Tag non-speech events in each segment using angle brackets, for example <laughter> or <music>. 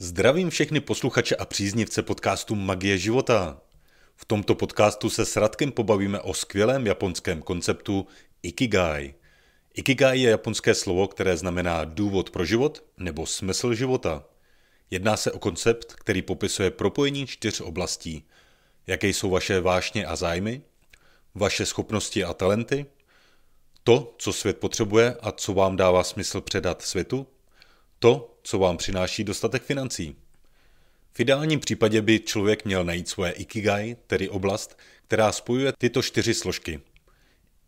Zdravím všechny posluchače a příznivce podcastu Magie života. V tomto podcastu se s Radkem pobavíme o skvělém japonském konceptu Ikigai. Ikigai je japonské slovo, které znamená důvod pro život nebo smysl života. Jedná se o koncept, který popisuje propojení čtyř oblastí. Jaké jsou vaše vášně a zájmy, vaše schopnosti a talenty, to, co svět potřebuje a co vám dává smysl předat světu, to, co vám přináší dostatek financí. V ideálním případě by člověk měl najít svoje ikigai, tedy oblast, která spojuje tyto čtyři složky.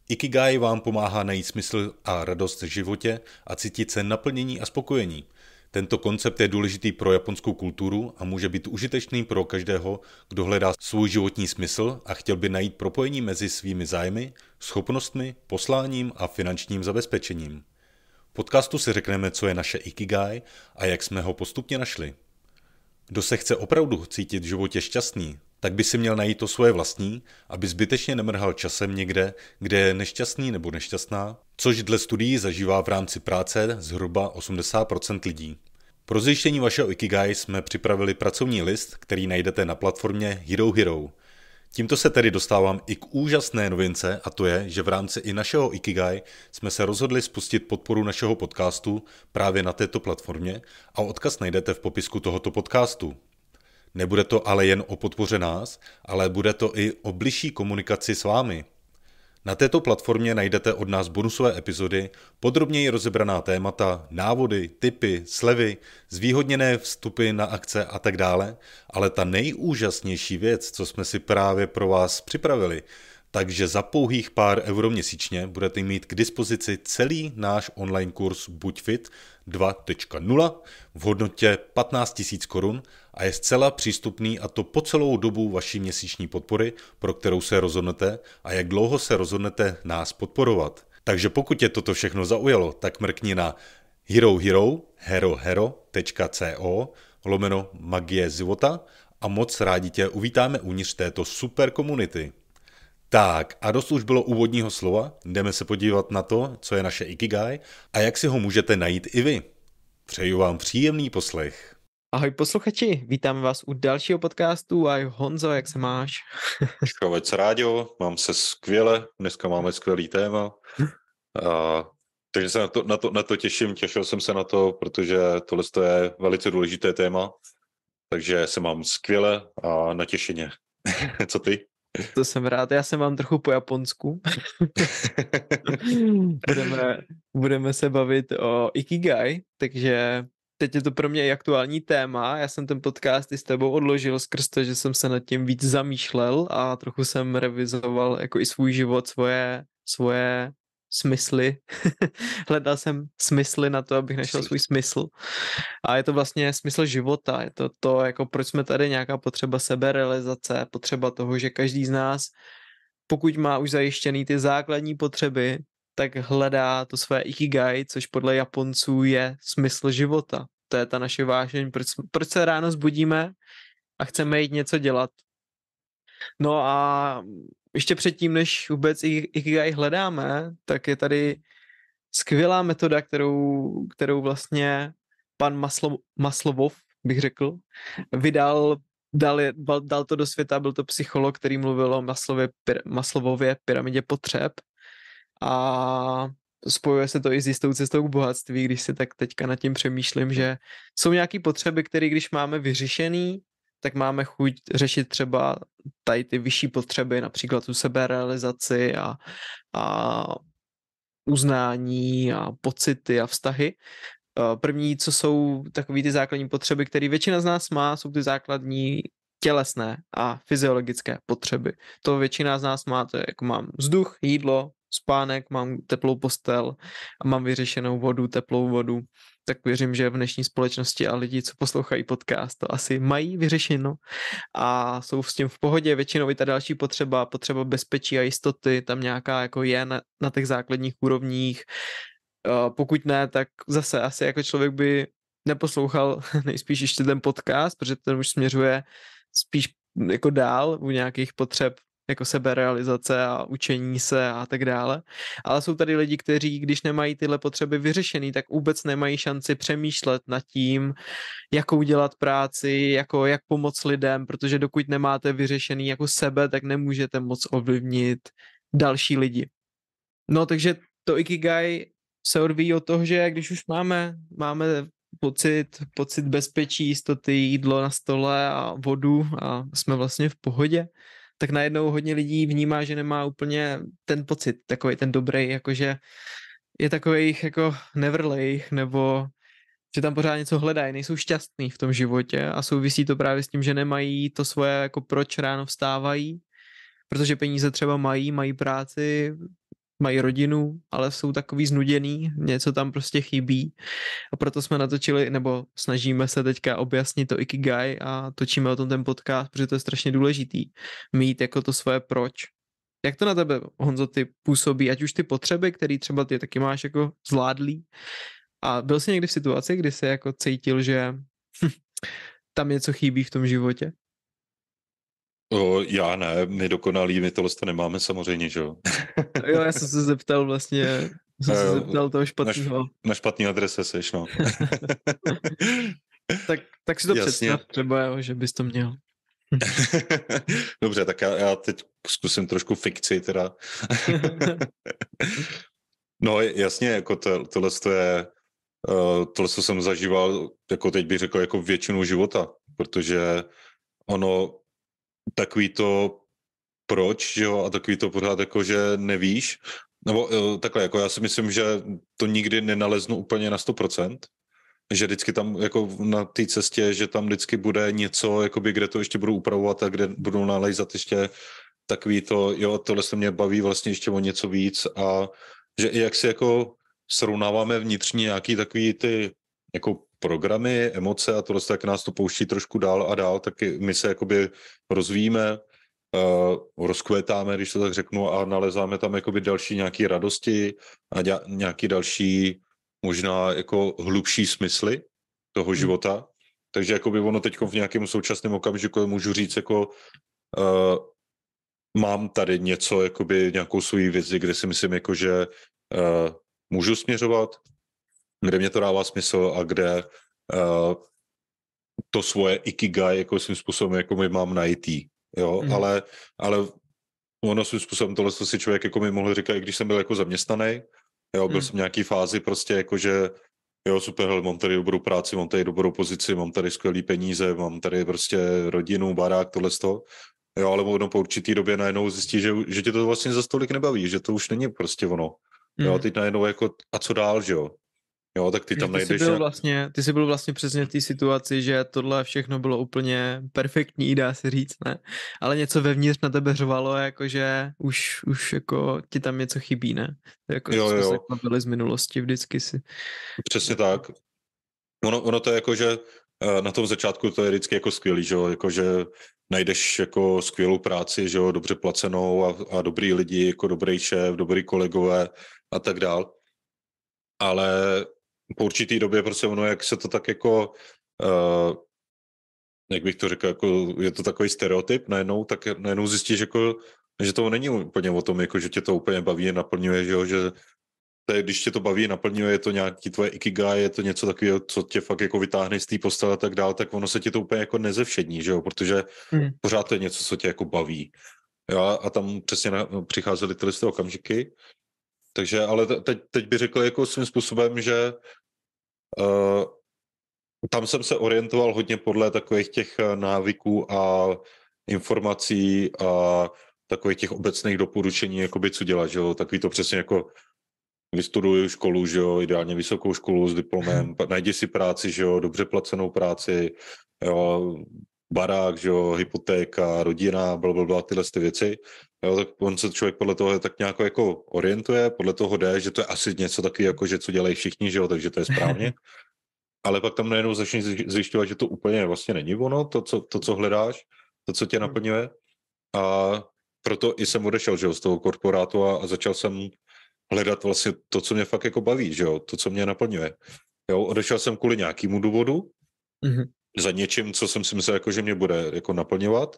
Ikigai vám pomáhá najít smysl a radost v životě a cítit se naplnění a spokojení. Tento koncept je důležitý pro japonskou kulturu a může být užitečný pro každého, kdo hledá svůj životní smysl a chtěl by najít propojení mezi svými zájmy, schopnostmi, posláním a finančním zabezpečením podcastu si řekneme, co je naše Ikigai a jak jsme ho postupně našli. Kdo se chce opravdu cítit v životě šťastný, tak by si měl najít to svoje vlastní, aby zbytečně nemrhal časem někde, kde je nešťastný nebo nešťastná, což dle studií zažívá v rámci práce zhruba 80% lidí. Pro zjištění vašeho Ikigai jsme připravili pracovní list, který najdete na platformě Hero Hero – Tímto se tedy dostávám i k úžasné novince a to je, že v rámci i našeho Ikigai jsme se rozhodli spustit podporu našeho podcastu právě na této platformě a odkaz najdete v popisku tohoto podcastu. Nebude to ale jen o podpoře nás, ale bude to i o bližší komunikaci s vámi. Na této platformě najdete od nás bonusové epizody, podrobněji rozebraná témata, návody, typy, slevy, zvýhodněné vstupy na akce a tak dále, ale ta nejúžasnější věc, co jsme si právě pro vás připravili, takže za pouhých pár euro měsíčně budete mít k dispozici celý náš online kurz Buď fit 2.0 v hodnotě 15 000 korun a je zcela přístupný a to po celou dobu vaší měsíční podpory, pro kterou se rozhodnete a jak dlouho se rozhodnete nás podporovat. Takže pokud je toto všechno zaujalo, tak mrkni na herohero, herohero.co lomeno magie života a moc rádi tě uvítáme uvnitř této super komunity. Tak a dost už bylo úvodního slova, jdeme se podívat na to, co je naše Ikigai a jak si ho můžete najít i vy. Přeju vám příjemný poslech. Ahoj posluchači, vítáme vás u dalšího podcastu. A Honzo, jak se máš? <laughs> Se rádio, mám se skvěle, dneska máme skvělý téma. A, takže se na to, na, to, na to těším, těšil jsem se na to, protože tohle je velice důležité téma. Takže se mám skvěle a natěšeně. <laughs> Co ty? To jsem rád, já jsem vám trochu po japonsku. <laughs> budeme, budeme se bavit o Ikigai, takže teď je to pro mě i aktuální téma. Já jsem ten podcast i s tebou odložil skrz to, že jsem se nad tím víc zamýšlel a trochu jsem revizoval jako i svůj život, svoje, svoje smysly. <laughs> Hledal jsem smysly na to, abych našel svůj smysl. A je to vlastně smysl života. Je to to, jako proč jsme tady, nějaká potřeba seberealizace, potřeba toho, že každý z nás, pokud má už zajištěný ty základní potřeby, tak hledá to své ikigai, což podle Japonců je smysl života. To je ta naše vášeň, proč, proč se ráno zbudíme a chceme jít něco dělat. No a ještě předtím, než vůbec Ikigai hledáme, tak je tady skvělá metoda, kterou, kterou vlastně pan Maslo, Maslovov, bych řekl, vydal, dal, dal to do světa, byl to psycholog, který mluvil o Maslově, Maslovově pyramidě potřeb. A spojuje se to i s jistou cestou k bohatství, když si tak teďka nad tím přemýšlím, že jsou nějaké potřeby, které když máme vyřešený, tak máme chuť řešit třeba tady ty vyšší potřeby, například tu seberealizaci a, a uznání a pocity a vztahy. První, co jsou takové ty základní potřeby, které většina z nás má, jsou ty základní tělesné a fyziologické potřeby. To většina z nás má, to je jako mám vzduch, jídlo, spánek, mám teplou postel a mám vyřešenou vodu, teplou vodu, tak věřím, že v dnešní společnosti a lidi, co poslouchají podcast, to asi mají vyřešeno a jsou s tím v pohodě. Většinou i ta další potřeba, potřeba bezpečí a jistoty, tam nějaká jako je na, na těch základních úrovních. Pokud ne, tak zase asi jako člověk by neposlouchal <laughs> nejspíš ještě ten podcast, protože ten už směřuje spíš jako dál u nějakých potřeb jako seberealizace a učení se a tak dále. Ale jsou tady lidi, kteří, když nemají tyhle potřeby vyřešený, tak vůbec nemají šanci přemýšlet nad tím, jakou dělat práci, jako jak pomoct lidem, protože dokud nemáte vyřešený jako sebe, tak nemůžete moc ovlivnit další lidi. No takže to Ikigai se odvíjí od toho, že když už máme, máme pocit, pocit bezpečí, jistoty, jídlo na stole a vodu a jsme vlastně v pohodě, tak najednou hodně lidí vnímá, že nemá úplně ten pocit, takový ten dobrý, jakože je takových jako nevrlejch, nebo že tam pořád něco hledají, nejsou šťastní v tom životě a souvisí to právě s tím, že nemají to svoje, jako proč ráno vstávají, protože peníze třeba mají, mají práci, mají rodinu, ale jsou takový znuděný, něco tam prostě chybí a proto jsme natočili, nebo snažíme se teďka objasnit to Ikigai a točíme o tom ten podcast, protože to je strašně důležitý, mít jako to svoje proč. Jak to na tebe, Honzo, ty působí, ať už ty potřeby, které třeba ty taky máš jako zvládlý a byl jsi někdy v situaci, kdy jsi jako cítil, že tam něco chybí v tom životě? O, já ne, my dokonalí, my tohle to nemáme samozřejmě, že jo. <laughs> jo, já jsem se zeptal vlastně, jsem se zeptal toho špatného. Na, na špatný adrese seš, no. <laughs> tak, tak si to Jasně. představ třeba, jo, že bys to měl. <laughs> Dobře, tak já, já teď zkusím trošku fikci teda. no jasně, jako to, tohle to je, uh, tohle co jsem zažíval, jako teď bych řekl, jako většinu života, protože ono takový to proč, že jo, a takový to pořád jako, že nevíš, nebo uh, takhle, jako já si myslím, že to nikdy nenaleznu úplně na 100%, že vždycky tam jako na té cestě, že tam vždycky bude něco, jakoby, kde to ještě budou upravovat a kde budou nalejzat ještě takový to, jo, tohle se mě baví vlastně ještě o něco víc a že i jak si jako srovnáváme vnitřní nějaký takový ty jako programy, emoce a tohle tak nás to pouští trošku dál a dál, tak my se jakoby rozvíjíme, uh, rozkvětáme, když to tak řeknu, a nalezáme tam jakoby další nějaké radosti a děla, nějaký další možná jako hlubší smysly toho hmm. života. Takže jakoby ono teď v nějakém současném okamžiku můžu říct jako uh, mám tady něco, jakoby nějakou svou vizi, kde si myslím, jako, že uh, můžu směřovat, kde mě to dává smysl a kde uh, to svoje ikigai jako svým způsobem jako my mám najít. Jo, mm. ale, ale ono svým způsobem tohle si člověk jako mi mohl říkat, i když jsem byl jako zaměstnaný, jo, byl mm. jsem v nějaký fázi prostě jako, že jo, super, hele, mám tady dobrou práci, mám tady dobrou pozici, mám tady skvělý peníze, mám tady prostě rodinu, barák, tohle to. Jo, ale ono po určitý době najednou zjistí, že, že tě to vlastně za stolik nebaví, že to už není prostě ono. Mm. Jo, teď najednou jako, a co dál, že jo? Jo, tak ty tam ty najdeš... Jsi byl vlastně, ty jsi byl vlastně přesně v té situaci, že tohle všechno bylo úplně perfektní, dá se říct, ne? Ale něco vevnitř na tebe řvalo, jakože už, už jako ti tam něco chybí, ne? Jako, jo, jsme jo. se byli z minulosti vždycky si. Přesně tak. Ono, ono to je jako, že eh, na tom začátku to je vždycky jako skvělý, že jo, jako, že najdeš jako skvělou práci, že jo, dobře placenou a, a dobrý lidi, jako dobrý šéf, dobrý kolegové a tak dál. Ale po určitý době prostě ono, jak se to tak jako, uh, jak bych to řekl, jako je to takový stereotyp najednou, tak najednou zjistíš, jako, že to není úplně o tom, jako, že tě to úplně baví, naplňuje, že, jo, že to je, když tě to baví, naplňuje, je to nějaký tvoje ikigai, je to něco takového, co tě fakt jako vytáhne z té postele a tak dál, tak ono se ti to úplně jako nezevšední, že jo, protože hmm. pořád to je něco, co tě jako baví. Jo, a tam přesně na, přicházely tyhle okamžiky, takže, ale teď, teď bych řekl jako svým způsobem, že uh, tam jsem se orientoval hodně podle takových těch eh, návyků a informací a takových těch obecných doporučení, jakoby co dělat, že jo, takový to přesně jako vystuduju školu, že jo, ideálně vysokou školu s diplomem, <laughs> najdi si práci, že jo, dobře placenou práci, jo, barák, že jo, hypotéka, rodina, blablabla, tyhle ty věci. Jo, tak on se člověk podle toho tak nějak jako orientuje, podle toho jde, že to je asi něco taky jako, že co dělají všichni, že jo, takže to je správně. <laughs> Ale pak tam najednou začneš zjišťovat, že to úplně vlastně není ono, to co, to, co hledáš, to, co tě hmm. naplňuje. A proto i jsem odešel, že jo, z toho korporátu a, a začal jsem hledat vlastně to, co mě fakt jako baví, že jo, to, co mě naplňuje. Jo, odešel jsem kvůli nějakému důvodu, mm-hmm za něčím, co jsem si myslel, jako, že mě bude jako naplňovat.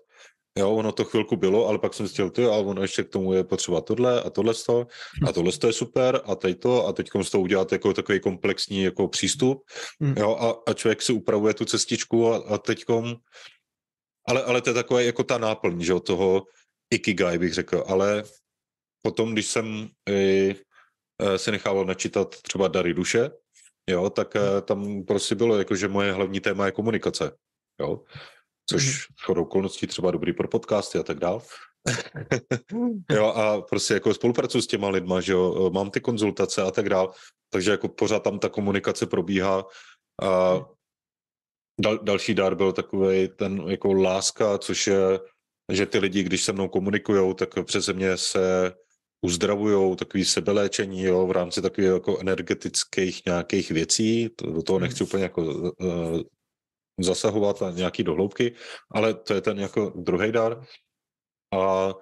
Jo, ono to chvilku bylo, ale pak jsem zjistil, ty, ale ono ještě k tomu je potřeba tohle a tohle to, a tohle to je super a teď to a teď z toho udělat jako takový komplexní jako přístup, mm. jo, a, a člověk si upravuje tu cestičku a, a teďkom, ale, ale to je takové jako ta náplň, že toho ikigai bych řekl, ale potom, když jsem i, e, se nechával načítat třeba Dary duše, jo, tak e, tam prostě bylo jako, že moje hlavní téma je komunikace, jo. Což mm. chodou okolností třeba dobrý pro podcasty a tak dál. <laughs> jo, a prostě jako spolupracuji s těma lidma, že jo, mám ty konzultace a tak dál, takže jako pořád tam ta komunikace probíhá. A dal, další dár byl takový ten jako láska, což je, že ty lidi, když se mnou komunikují, tak přeze mě se uzdravují, takový sebeléčení, jo, v rámci takových jako energetických nějakých věcí, to, do toho nechci úplně jako uh, zasahovat na nějaký dohloubky, ale to je ten jako druhý dar. A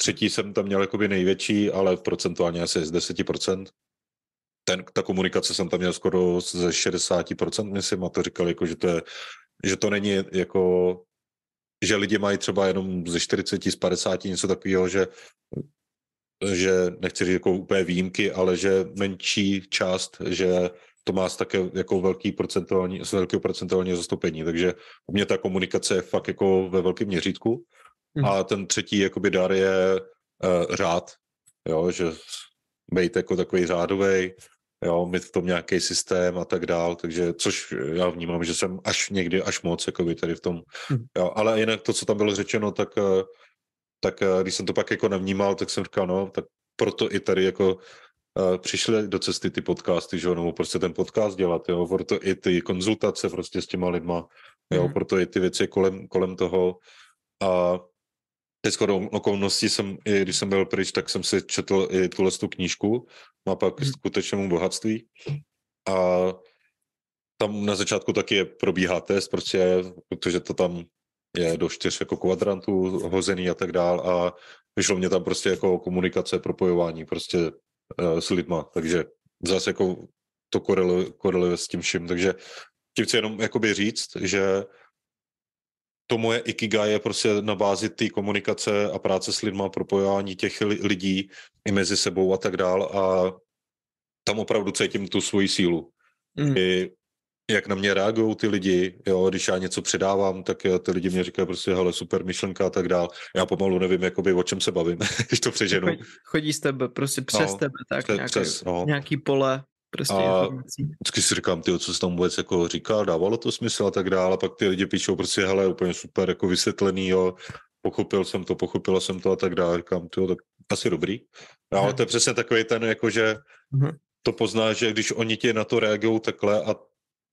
třetí jsem tam měl jakoby největší, ale procentuálně asi z 10%. Ten, ta komunikace jsem tam měl skoro ze 60%, myslím, a to říkal, jako, že, to je, že to není jako, že lidi mají třeba jenom ze 40, z 50 něco takového, že že nechci říct jako úplně výjimky, ale že menší část, že to má také jako velký procentuální, velký procentuální zastoupení, takže u mě ta komunikace je fakt jako ve velkém měřítku. Mm. A ten třetí jakoby dar je uh, řád, jo, že být jako takový řádový, jo, mít v tom nějaký systém a tak dál, takže což já vnímám, že jsem až někdy až moc jako by tady v tom, mm. jo, ale jinak to, co tam bylo řečeno, tak, eh, tak eh, když jsem to pak jako nevnímal, tak jsem říkal, no, tak proto i tady jako přišly do cesty ty podcasty, že jo, nebo prostě ten podcast dělat, jo, proto i ty konzultace prostě s těma lidma, jo, mm. proto i ty věci kolem, kolem toho a teď skoro okolností jsem, i když jsem byl pryč, tak jsem si četl i tuhle tu knížku, Mapa k mm. skutečnému bohatství a tam na začátku taky je, probíhá test, prostě, protože to tam je do čtyř jako kvadrantů hozený a tak dál a vyšlo mě tam prostě jako komunikace, propojování, prostě uh, s lidma, takže zase jako to koreluje, koreluje s tím vším, takže tím chci jenom jakoby říct, že to moje ikigai je prostě na bázi té komunikace a práce s lidma, propojování těch lidí i mezi sebou a tak dál a tam opravdu cítím tu svoji sílu. Mm. I jak na mě reagují ty lidi, jo, když já něco předávám, tak eh, ty lidi mě říkají prostě, hele, super myšlenka a tak dál. Já pomalu nevím, jakoby, o čem se bavím, <laughs> když to přeženu. Chodí, chodí z tebe, prostě přes no, tebe, tak přes, nějaký, přes, no. nějaký pole prostě a informací. vždycky si říkám, ty, co jsi tam vůbec jako říkal, dávalo to smysl a tak dále, a pak ty lidi píšou prostě, hele, úplně super, jako vysvětlený, jo, pochopil jsem to, pochopila jsem to a tak dále, říkám, ty, tak asi dobrý. No, ale to je přesně takový ten, jako že uh-huh. to poznáš, že když oni ti na to reagují takhle a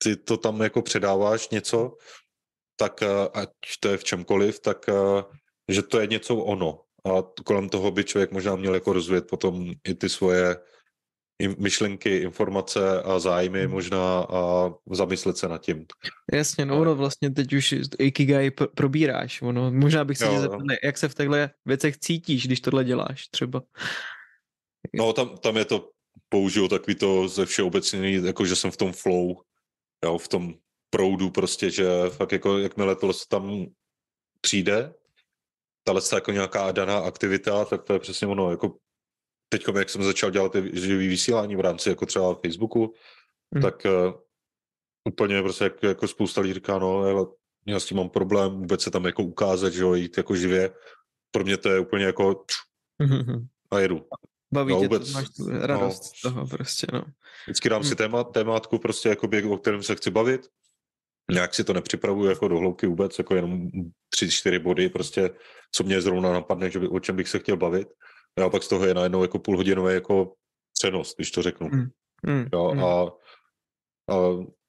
ty to tam jako předáváš něco, tak eh, ať to je v čemkoliv, tak eh, že to je něco ono. A kolem toho by člověk možná měl jako rozvíjet potom i ty svoje myšlenky, informace a zájmy hmm. možná a zamyslet se nad tím. Jasně, no, no vlastně teď už Ikigai probíráš, ono, možná bych se zeptal, jak se v těchto věcech cítíš, když tohle děláš třeba. No tam, tam je to, použiju takový to ze všeobecně, jako že jsem v tom flow, jo, v tom proudu prostě, že fakt jako jakmile to tam přijde, tahle jako nějaká daná aktivita, tak to je přesně ono, jako teď, jak jsem začal dělat ty živý vysílání v rámci jako třeba Facebooku, hmm. tak uh, úplně prostě jak, jako spousta lidí říká, no, ale já s tím mám problém vůbec se tam jako ukázat, že jo, jít jako živě. Pro mě to je úplně jako hmm. a jedu. Baví no, tě vůbec, to, máš tu radost no, z toho prostě, no. Vždycky dám si téma, témátku prostě, jakoby, o kterém se chci bavit. Nějak si to nepřipravuju jako do hloubky vůbec, jako jenom tři, čtyři body, prostě, co mě zrovna napadne, že by, o čem bych se chtěl bavit. A pak z toho je najednou jako půlhodinové jako přenos, když to řeknu. Mm. Mm. Jo, mm. A, a,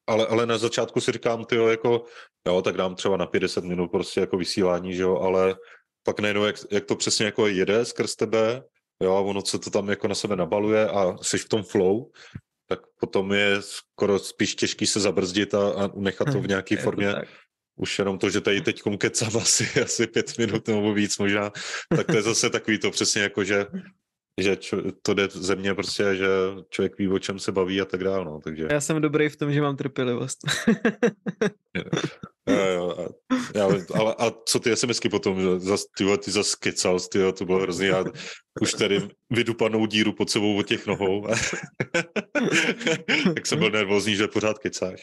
ale, ale na začátku si říkám, ty jako, jo, tak dám třeba na 50 minut prostě jako vysílání, že jo, ale pak najednou, jak, jak to přesně jako jede skrz tebe, jo, a ono se to tam jako na sebe nabaluje a jsi v tom flow, tak potom je skoro spíš těžký se zabrzdit a, a nechat to v nějaké formě. tak. Už jenom to, že tady teď kecám <laughs> asi, asi pět minut nebo víc možná, tak to je zase takový to přesně jako, že že čo, to jde ze mě prostě, že člověk ví, o čem se baví a tak dále, no, takže... Já jsem dobrý v tom, že mám trpělivost. Jo, jo, Já, ale a co ty SMSky potom, že zas, ty, ty zas kecal, ty, to bylo hrozný, já už tady vydupanou díru pod sebou od těch nohou. <laughs> tak jsem byl nervózní, že pořád kecáš.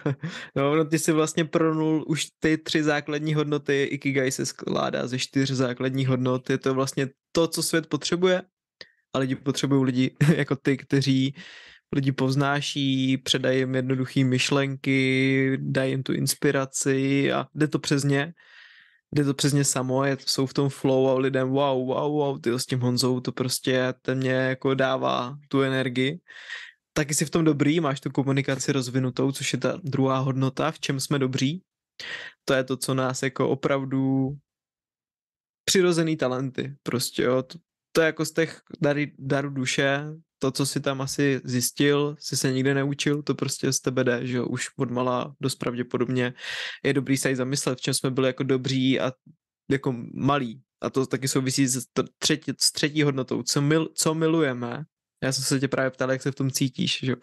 <laughs> no, no, ty si vlastně pronul už ty tři základní hodnoty, Ikigai se skládá ze čtyř základních hodnot, je to vlastně to, co svět potřebuje, a lidi potřebují lidi <laughs> jako ty, kteří lidi povznáší, předají jim jednoduché myšlenky, dají jim tu inspiraci a jde to přes ně. Jde to přes ně samo, je, jsou v tom flow a lidem wow, wow, wow, ty s tím Honzou to prostě ten mě jako dává tu energii. Taky jsi v tom dobrý, máš tu komunikaci rozvinutou, což je ta druhá hodnota, v čem jsme dobří. To je to, co nás jako opravdu přirozený talenty, prostě jo, to, to je jako z těch daru duše, to, co si tam asi zjistil, si se nikdy neučil, to prostě z tebe jde, že už od malá dost pravděpodobně je dobrý se i zamyslet, v čem jsme byli jako dobří a jako malí. A to taky souvisí s třetí, s třetí hodnotou, co, mil, co milujeme. Já jsem se tě právě ptal, jak se v tom cítíš, že.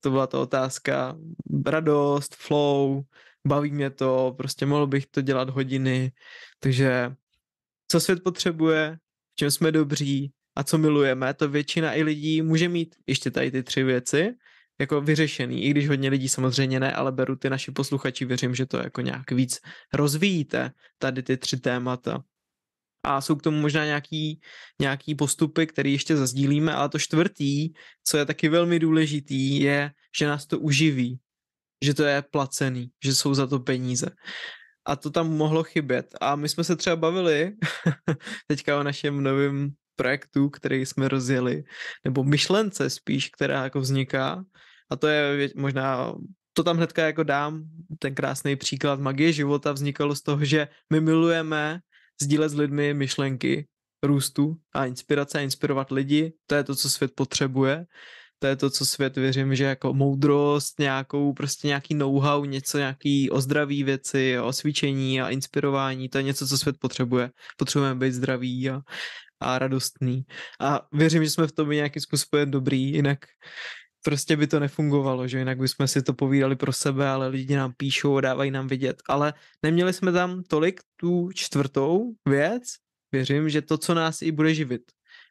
To byla ta otázka, radost, flow, baví mě to, prostě mohl bych to dělat hodiny, takže co svět potřebuje, v čem jsme dobří, a co milujeme, to většina i lidí může mít ještě tady ty tři věci jako vyřešený, i když hodně lidí samozřejmě ne, ale beru ty naši posluchači, věřím, že to jako nějak víc rozvíjíte, tady ty tři témata. A jsou k tomu možná nějaký, nějaký postupy, které ještě zazdílíme, ale to čtvrtý, co je taky velmi důležitý, je, že nás to uživí, že to je placený, že jsou za to peníze. A to tam mohlo chybět. A my jsme se třeba bavili <laughs> teďka o našem novém projektu, který jsme rozjeli, nebo myšlence spíš, která jako vzniká. A to je možná, to tam hnedka jako dám, ten krásný příklad magie života vznikalo z toho, že my milujeme sdílet s lidmi myšlenky růstu a inspirace a inspirovat lidi. To je to, co svět potřebuje. To je to, co svět věřím, že jako moudrost, nějakou prostě nějaký know-how, něco, nějaký ozdraví věci, osvíčení a inspirování, to je něco, co svět potřebuje. Potřebujeme být zdraví a a radostný. A věřím, že jsme v tom nějakým způsobem dobrý, jinak prostě by to nefungovalo, že jinak bychom si to povídali pro sebe, ale lidi nám píšou dávají nám vidět. Ale neměli jsme tam tolik tu čtvrtou věc, věřím, že to, co nás i bude živit.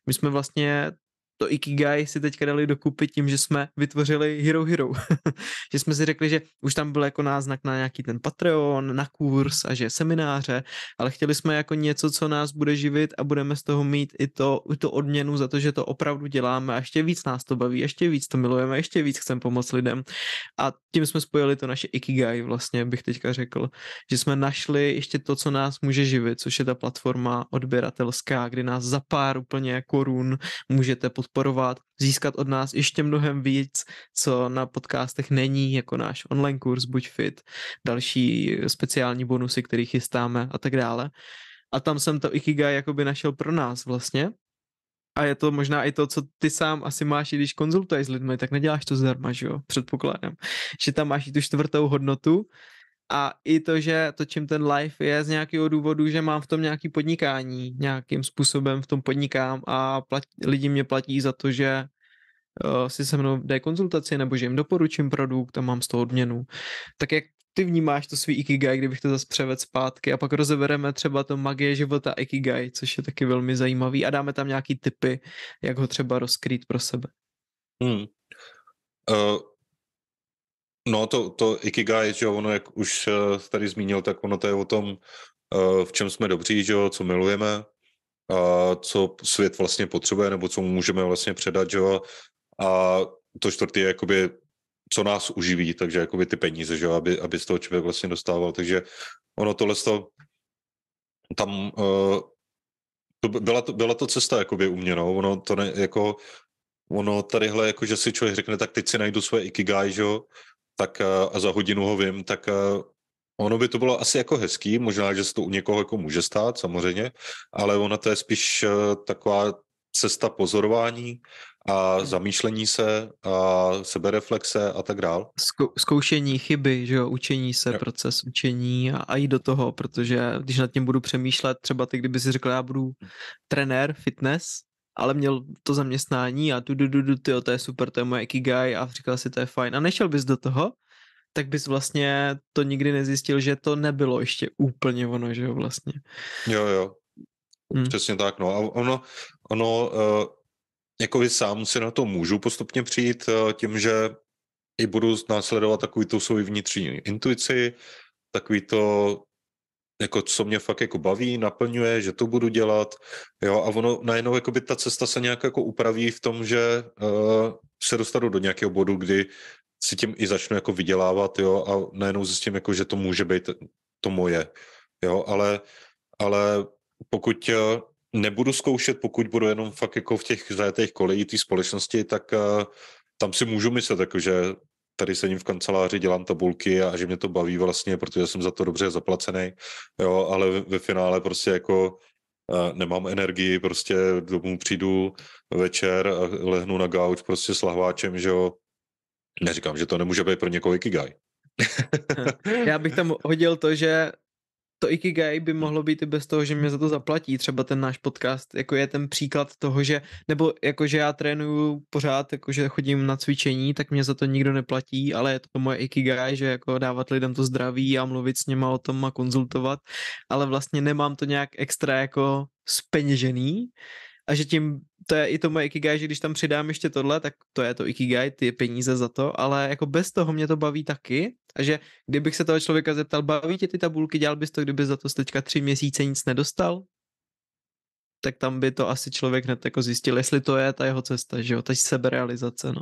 My jsme vlastně to Ikigai si teďka dali dokupit tím, že jsme vytvořili Hero Hero. <laughs> že jsme si řekli, že už tam byl jako náznak na nějaký ten Patreon, na kurz a že semináře, ale chtěli jsme jako něco, co nás bude živit a budeme z toho mít i to, i to odměnu za to, že to opravdu děláme a ještě víc nás to baví, ještě víc to milujeme, ještě víc chceme pomoct lidem. A tím jsme spojili to naše Ikigai vlastně, bych teďka řekl, že jsme našli ještě to, co nás může živit, což je ta platforma odběratelská, kdy nás za pár úplně korun můžete pod podporovat, získat od nás ještě mnohem víc, co na podcastech není, jako náš online kurz Buď fit, další speciální bonusy, které chystáme a tak dále. A tam jsem to Ikigai jakoby našel pro nás vlastně. A je to možná i to, co ty sám asi máš, i když konzultuješ s lidmi, tak neděláš to zdarma, že jo, předpokládám. Že tam máš i tu čtvrtou hodnotu, a i to, že točím ten live je z nějakého důvodu, že mám v tom nějaký podnikání, nějakým způsobem v tom podnikám a platí, lidi mě platí za to, že uh, si se mnou dají konzultaci nebo že jim doporučím produkt a mám z toho odměnu. Tak jak ty vnímáš to svý Ikigai, kdybych to zase převed zpátky a pak rozebereme třeba to magie života Ikigai, což je taky velmi zajímavý a dáme tam nějaký typy, jak ho třeba rozkrýt pro sebe. Hmm. Uh, No to, to Ikigai, že ono, jak už eh, tady zmínil, tak ono to je o tom, eh, v čem jsme dobří, že jo, co milujeme, a co svět vlastně potřebuje, nebo co můžeme vlastně předat, že jo. A to čtvrtý je jakoby, co nás uživí, takže jakoby ty peníze, že jo, aby, aby z toho člověk vlastně dostával. Takže ono tohle to, tam uh, to byla, to, byla to cesta jakoby u mě, no. Ono to ne, jako, ono tadyhle, jako, že si člověk řekne, tak teď si najdu svoje ikigai, že jo, tak eh, a za hodinu ho vím, tak eh, ono by to bylo asi jako hezký, možná, že se to u někoho jako může stát, samozřejmě, ale ona to je spíš eh, taková cesta pozorování a zamýšlení se a sebereflexe a tak dál. Zkou, zkoušení chyby, že jo, učení se, jo. proces učení a, a jít do toho, protože když nad tím budu přemýšlet, třeba ty, kdyby si řekl, já budu trenér fitness, ale měl to zaměstnání a tu, du, du, du, tyjo, to je super, to je moje ikigai a říkal si, to je fajn. A nešel bys do toho, tak bys vlastně to nikdy nezjistil, že to nebylo ještě úplně ono, že jo, vlastně. Jo, jo. Hmm. Přesně tak, no. A ono, ono uh, jako vy sám si na to můžu postupně přijít uh, tím, že i budu následovat takový tu svou vnitřní intuici, takový to, jako co mě fakt jako baví, naplňuje, že to budu dělat, jo, a ono najednou jako by ta cesta se nějak jako upraví v tom, že uh, se dostanu do nějakého bodu, kdy si tím i začnu jako vydělávat, jo, a najednou zjistím jako, že to může být to moje, jo, ale, ale pokud uh, nebudu zkoušet, pokud budu jenom fakt jako v těch zajetých kolejí té společnosti, tak uh, tam si můžu myslet, jako, že tady sedím v kanceláři, dělám tabulky a že mě to baví vlastně, protože jsem za to dobře zaplacený, jo, ale ve, finále prostě jako uh, nemám energii, prostě domů přijdu večer a lehnu na gauč prostě s lahváčem, že jo, neříkám, že to nemůže být pro někoho ikigai. <laughs> <laughs> Já bych tam hodil to, že to Ikigai by mohlo být i bez toho, že mě za to zaplatí. Třeba ten náš podcast jako je ten příklad toho, že, nebo jako, že já trénuju pořád, jako, že chodím na cvičení, tak mě za to nikdo neplatí, ale je to moje Ikigai, že jako dávat lidem to zdraví a mluvit s něma o tom a konzultovat, ale vlastně nemám to nějak extra jako speněžený, a že tím, to je i to moje ikigai, že když tam přidám ještě tohle, tak to je to ikigai, ty peníze za to, ale jako bez toho mě to baví taky a že kdybych se toho člověka zeptal, baví tě ty tabulky, dělal bys to, kdyby za to teďka tři měsíce nic nedostal? Tak tam by to asi člověk hned jako zjistil, jestli to je ta jeho cesta, že jo, ta seberealizace, no.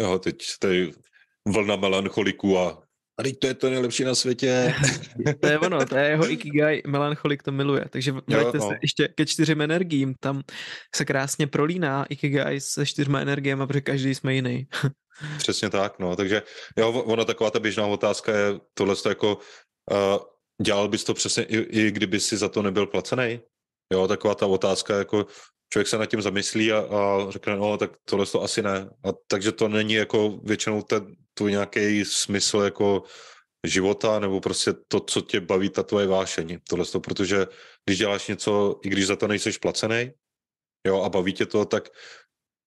Jo, teď tady vlna melancholiků a a teď to je to nejlepší na světě. <laughs> to je ono, to je jeho ikigai, melancholik to miluje. Takže vraťte no. se ještě ke čtyřem energiím, tam se krásně prolíná ikigai se čtyřma energiemi, protože každý jsme jiný. <laughs> Přesně tak, no, takže jo, ona taková ta běžná otázka je tohle jako, uh, dělal bys to přesně i, i kdyby si za to nebyl placený? Jo, taková ta otázka, jako člověk se nad tím zamyslí a, a řekne, no, tak tohle to asi ne. A takže to není jako většinou ten, tvůj nějaký smysl jako života, nebo prostě to, co tě baví, ta tvoje vášeň. Tohle to, protože když děláš něco, i když za to nejseš placený, jo, a baví tě to, tak,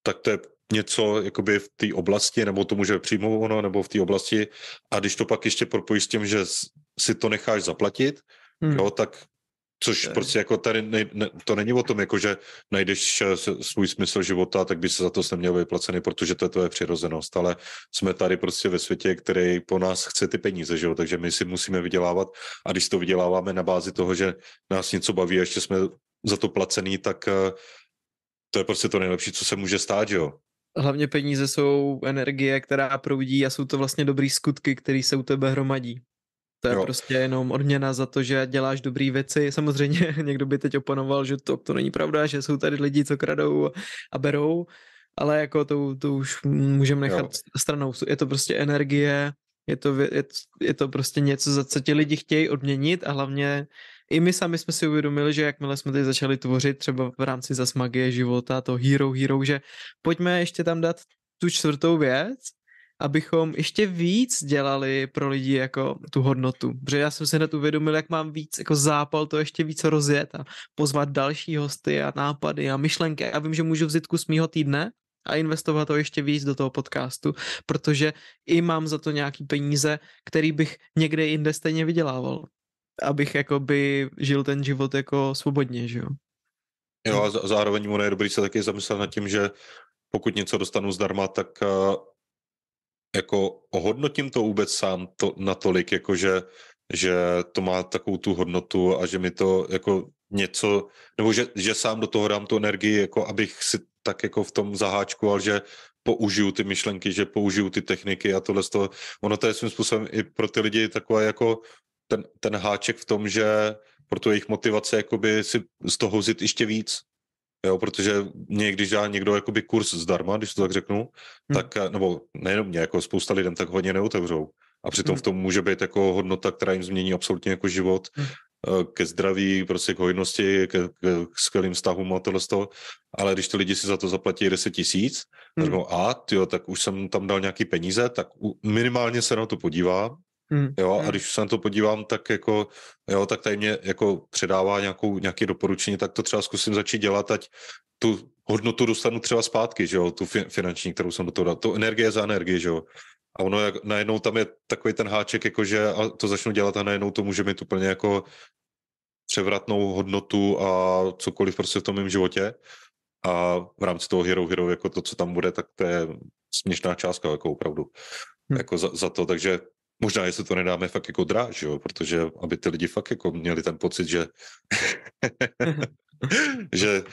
tak to je něco jakoby v té oblasti, nebo to může přímo ono, nebo v té oblasti. A když to pak ještě propojíš s tím, že si to necháš zaplatit, hmm. jo, tak Což je. prostě jako tady ne, ne, to není o tom, jako že najdeš eh, svůj smysl života, tak by se za to neměl vyplacený, protože to je tvoje přirozenost, ale jsme tady prostě ve světě, který po nás chce ty peníze, že jo? takže my si musíme vydělávat a když to vyděláváme na bázi toho, že nás něco baví a ještě jsme za to placený, tak eh, to je prostě to nejlepší, co se může stát, že jo? Hlavně peníze jsou energie, která proudí a jsou to vlastně dobrý skutky, které se u tebe hromadí. To je jo. prostě jenom odměna za to, že děláš dobré věci. <laughs> Samozřejmě někdo by teď oponoval, že to, to není pravda, že jsou tady lidi, co kradou a berou, ale jako to, to už můžeme nechat jo. stranou. Je to prostě energie, je to, je, je to prostě něco, za co ti lidi chtějí odměnit a hlavně i my sami jsme si uvědomili, že jakmile jsme teď začali tvořit třeba v rámci zas magie života, to hero hero, že pojďme ještě tam dát tu čtvrtou věc, abychom ještě víc dělali pro lidi jako tu hodnotu. Protože já jsem si hned uvědomil, jak mám víc jako zápal to ještě víc rozjet a pozvat další hosty a nápady a myšlenky. Já vím, že můžu vzít kus mýho týdne a investovat to ještě víc do toho podcastu, protože i mám za to nějaký peníze, který bych někde jinde stejně vydělával. Abych jakoby žil ten život jako svobodně, že jo. Jo a zároveň mu je dobrý se taky zamyslet nad tím, že pokud něco dostanu zdarma, tak eh, jako ohodnotím to vůbec sám to, natolik, jako že, že to má takovou tu hodnotu a že mi to jako něco, nebo že, že sám do toho dám tu energii, jako abych si tak jako v tom zaháčkoval, že použiju ty myšlenky, že použiju ty techniky a tohle z toho. Ono to je svým způsobem i pro ty lidi takové jako ten, ten háček v tom, že pro tu jejich motivace jakoby si z toho vzít ještě víc, Jo, protože mě, když dá někdo jakoby kurz zdarma, když to tak řeknu, hmm. tak, eh, nebo nejenom mě, jako spousta lidem tak hodně neotevřou. A přitom hmm. v tom může být jako hodnota, která jim změní absolutně jako život, hmm. Ke zdraví, prostě k hojnosti, ke, ke skvělým vztahům a tohle z toho. Ale když to lidi si za to zaplatí 10 tisíc, hmm. tak a tyjo, tak už jsem tam dal nějaký peníze, tak minimálně se na to podívám, Mm. Jo, a když se na to podívám, tak jako, jo, tak tady mě jako předává nějakou, nějaké doporučení, tak to třeba zkusím začít dělat, ať tu hodnotu dostanu třeba zpátky, že jo, tu finanční, kterou jsem do toho dal. To energie za energii, že jo. a ono jak, najednou tam je takový ten háček, jakože a to začnu dělat a najednou to může mít úplně jako převratnou hodnotu a cokoliv prostě v tom mém životě. A v rámci toho Hero Hero, jako to, co tam bude, tak to je směšná částka, jako opravdu. Hmm. Jako za, za, to, takže možná, jestli to nedáme fakt jako dráž, jo, protože aby ty lidi fakt jako měli ten pocit, že <laughs> že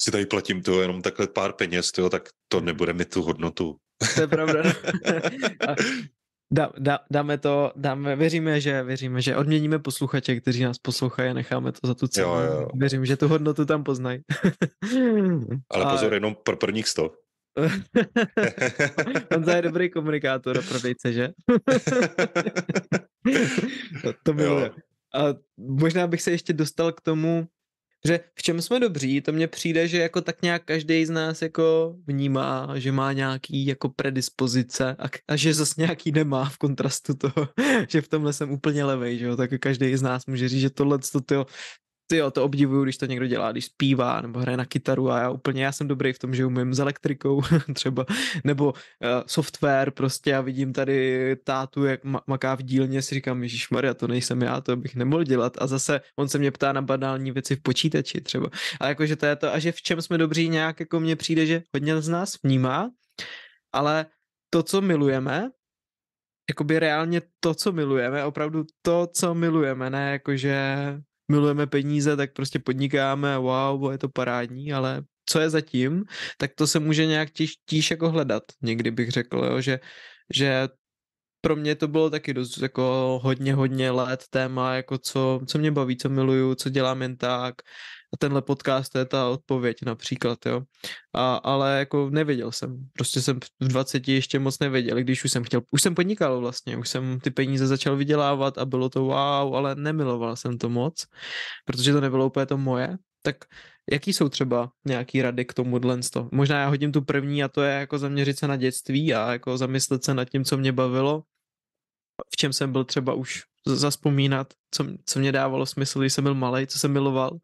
si tady platím to jenom takhle pár peněz, tyjo, tak to nebude mít tu hodnotu. To je pravda. <laughs> Dá, dá, dáme to, dáme, věříme, že věříme, že odměníme posluchače, kteří nás poslouchají a necháme to za tu cenu. Jo, jo. Věřím, že tu hodnotu tam poznají. Ale <laughs> pozor, a... jenom pro prvních sto. <laughs> On je dobrý komunikátor a prodejce, že? <laughs> to, to miluje. A možná bych se ještě dostal k tomu, že v čem jsme dobří, to mně přijde, že jako tak nějak každý z nás jako vnímá, že má nějaký jako predispozice a, a že zase nějaký nemá v kontrastu toho, <laughs> že v tomhle jsem úplně levej, že jo, tak každý z nás může říct, že tohle to, ty jo, to obdivuju, když to někdo dělá, když zpívá nebo hraje na kytaru a já úplně, já jsem dobrý v tom, že umím s elektrikou <laughs> třeba, nebo uh, software prostě a vidím tady tátu, jak ma- maká v dílně, si říkám, Ježíš Maria, to nejsem já, to bych nemohl dělat a zase on se mě ptá na banální věci v počítači třeba. A jakože to je to, a že v čem jsme dobří nějak, jako mně přijde, že hodně z nás vnímá, ale to, co milujeme, jakoby reálně to, co milujeme, opravdu to, co milujeme, ne jakože milujeme peníze, tak prostě podnikáme wow, je to parádní, ale co je zatím, tak to se může nějak tíž, tíž jako hledat. Někdy bych řekl, jo, že, že pro mě to bylo taky dost jako hodně, hodně let téma, jako co, co mě baví, co miluju, co dělám jen tak, a tenhle podcast je ta odpověď například, jo. A, ale jako nevěděl jsem, prostě jsem v 20 ještě moc nevěděl, když už jsem chtěl, už jsem podnikal vlastně, už jsem ty peníze začal vydělávat a bylo to wow, ale nemiloval jsem to moc, protože to nebylo úplně to moje, tak jaký jsou třeba nějaký rady k tomu to? Možná já hodím tu první a to je jako zaměřit se na dětství a jako zamyslet se nad tím, co mě bavilo, v čem jsem byl třeba už zaspomínat, co, co mě dávalo smysl, když jsem byl malý, co jsem miloval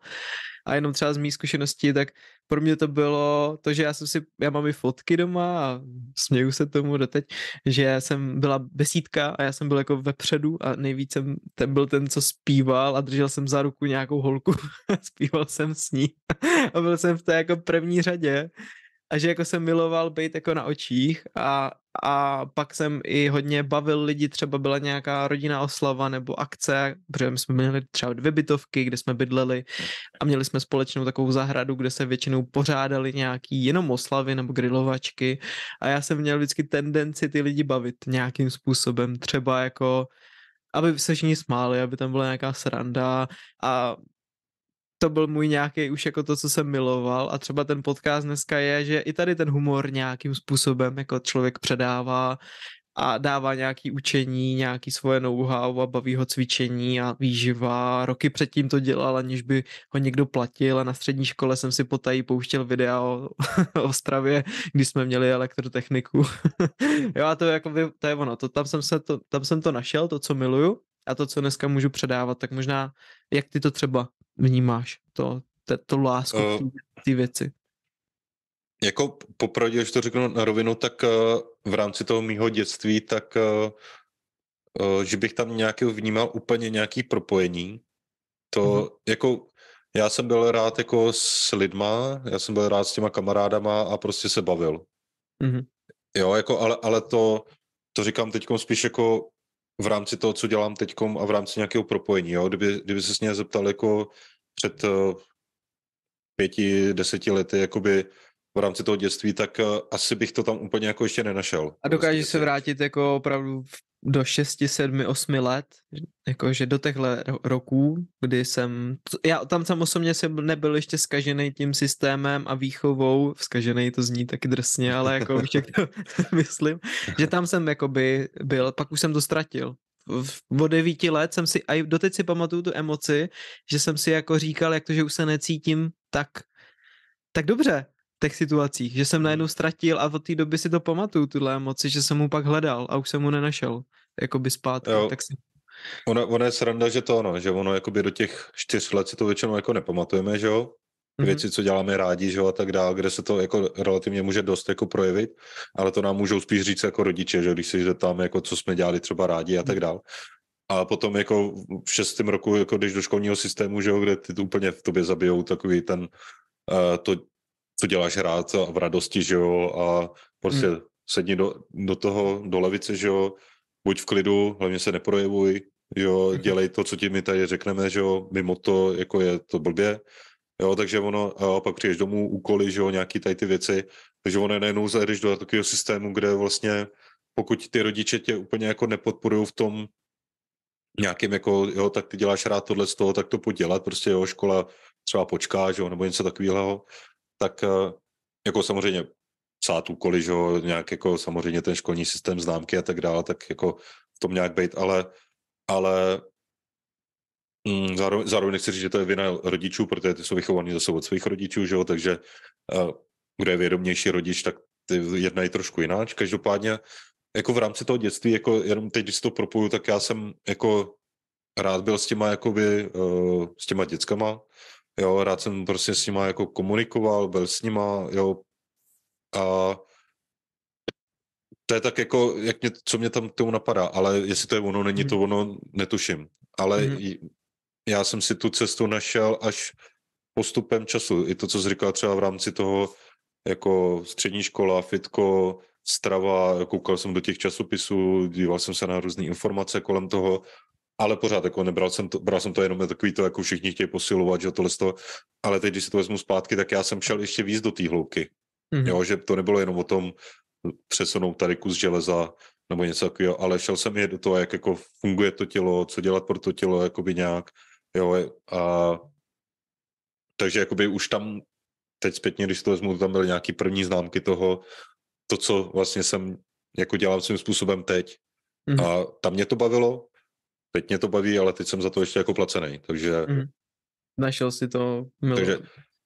a jenom třeba z mých zkušeností, tak pro mě to bylo to, že já jsem si, já mám i fotky doma a směju se tomu doteď, že jsem byla besídka a já jsem byl jako vepředu a nejvíc jsem ten byl ten, co zpíval a držel jsem za ruku nějakou holku <laughs> a zpíval jsem s ní. A byl jsem v té jako první řadě a že jako jsem miloval být jako na očích a, a pak jsem i hodně bavil lidi, třeba byla nějaká rodinná oslava nebo akce, protože my jsme měli třeba dvě bytovky, kde jsme bydleli a měli jsme společnou takovou zahradu, kde se většinou pořádali nějaký jenom oslavy nebo grilovačky. A já jsem měl vždycky tendenci ty lidi bavit nějakým způsobem, třeba jako aby se všichni smáli, aby tam byla nějaká sranda a to byl můj nějaký už jako to, co jsem miloval. A třeba ten podcast dneska je, že i tady ten humor nějakým způsobem jako člověk předává a dává nějaký učení, nějaký svoje know-how a baví ho cvičení a výživa. Roky předtím to dělal, aniž by ho někdo platil. A na střední škole jsem si potají pouštěl videa o, <laughs> o Stravě, když jsme měli elektrotechniku. <laughs> jo a to, je jako, to je ono, to, tam, jsem se to, tam jsem to našel, to, co miluju. A to, co dneska můžu předávat, tak možná, jak ty to třeba vnímáš, to, to, to lásku uh, ty věci? Jako popravdě, když to řeknu na rovinu, tak uh, v rámci toho mýho dětství, tak uh, uh, že bych tam nějaký vnímal úplně nějaký propojení. To mm-hmm. jako, já jsem byl rád jako s lidma, já jsem byl rád s těma kamarádama a prostě se bavil. Mm-hmm. Jo, jako, ale, ale to, to říkám teď spíš jako v rámci toho, co dělám teď a v rámci nějakého propojení. Jo? Kdyby, kdyby se mě zeptal jako před uh, pěti, deseti lety, jakoby v rámci toho dětství, tak uh, asi bych to tam úplně jako ještě nenašel. A dokážeš prostě se vrátit jako opravdu do 6, 7, 8 let, jakože do těchto roků, kdy jsem, já tam jsem osobně jsem nebyl ještě skažený tím systémem a výchovou, skažený to zní taky drsně, ale jako <laughs> jak to <laughs> myslím, že tam jsem jakoby byl, pak už jsem to ztratil. V, od devíti let jsem si, a doteď si pamatuju tu emoci, že jsem si jako říkal, jak to, že už se necítím tak, tak dobře, těch situacích, že jsem najednou ztratil a od té doby si to pamatuju, tuhle emoci, že jsem mu pak hledal a už jsem mu nenašel, jakoby zpátky, jo. tak si... Ono, ono je sranda, že to ono, že ono jakoby do těch čtyř let si to většinou jako nepamatujeme, že jo? mm-hmm. věci, co děláme rádi, že jo, a tak dále, kde se to jako relativně může dost jako projevit, ale to nám můžou spíš říct jako rodiče, že když se zeptáme, jako co jsme dělali třeba rádi a tak dále. A potom jako v šestém roku, jako když do školního systému, že jo, kde ty to úplně v tobě zabijou takový ten, uh, to, co děláš rád a v radosti, že jo, a prostě hmm. sedni do, do toho, do levice, že jo, buď v klidu, hlavně se neprojevuj, jo, mhm. dělej to, co ti my tady řekneme, že jo, mimo to, jako je to blbě, jo, takže ono, a pak přijdeš domů, úkoly, že jo, nějaký tady ty věci, takže ono najednou zajdeš do takového systému, kde vlastně pokud ty rodiče tě úplně jako nepodporují v tom nějakým jako, jo, tak ty děláš rád tohle z toho, tak to pojď dělat, prostě jo, škola třeba počká, že jo, nebo něco takového, tak eh, jako samozřejmě psát úkoly, že jo, nějak jako samozřejmě ten školní systém známky a tak dále, tak jako v tom nějak být, ale, ale mm, zároveň, zároveň nechci říct, že to je vina rodičů, protože ty jsou vychovaní zase od svých rodičů, že jo, takže uh, kdo je vědomější rodič, tak ty jednají trošku jináč. Každopádně jako v rámci toho dětství, jako jenom teď, když to propoju, tak já jsem jako rád byl s těma, jakoby, uh, s těma dětskama, jo, rád jsem prostě s nima jako komunikoval, byl s nima, jo, a to je tak jako, jak mě, co mě tam tomu napadá, ale jestli to je ono, není to mhm. ono, netuším. Ale mm-hmm. já jsem si tu cestu našel až postupem času. I to, co jsi říkal třeba v rámci toho, jako střední škola, fitko, strava, koukal jsem do těch časopisů, díval jsem se na různé informace kolem toho, ale pořád jako nebral jsem to, bral jsem to jenom takový to, jako všichni chtějí posilovat, že tohle to, ale teď, když si to vezmu zpátky, tak já jsem šel ještě víc do té hloubky. Mm-hmm. Jo, že to nebylo jenom o tom přesunout tady kus železa nebo něco takového, ale šel jsem i do toho, jak jako funguje to tělo, co dělat pro to tělo, jakoby nějak, jo, a takže jakoby už tam teď zpětně, když to vezmu, tam byly nějaký první známky toho, to, co vlastně jsem jako dělal svým způsobem teď. Mm-hmm. A tam mě to bavilo, teď mě to baví, ale teď jsem za to ještě jako placený, takže... Mm-hmm. Našel si to milo, takže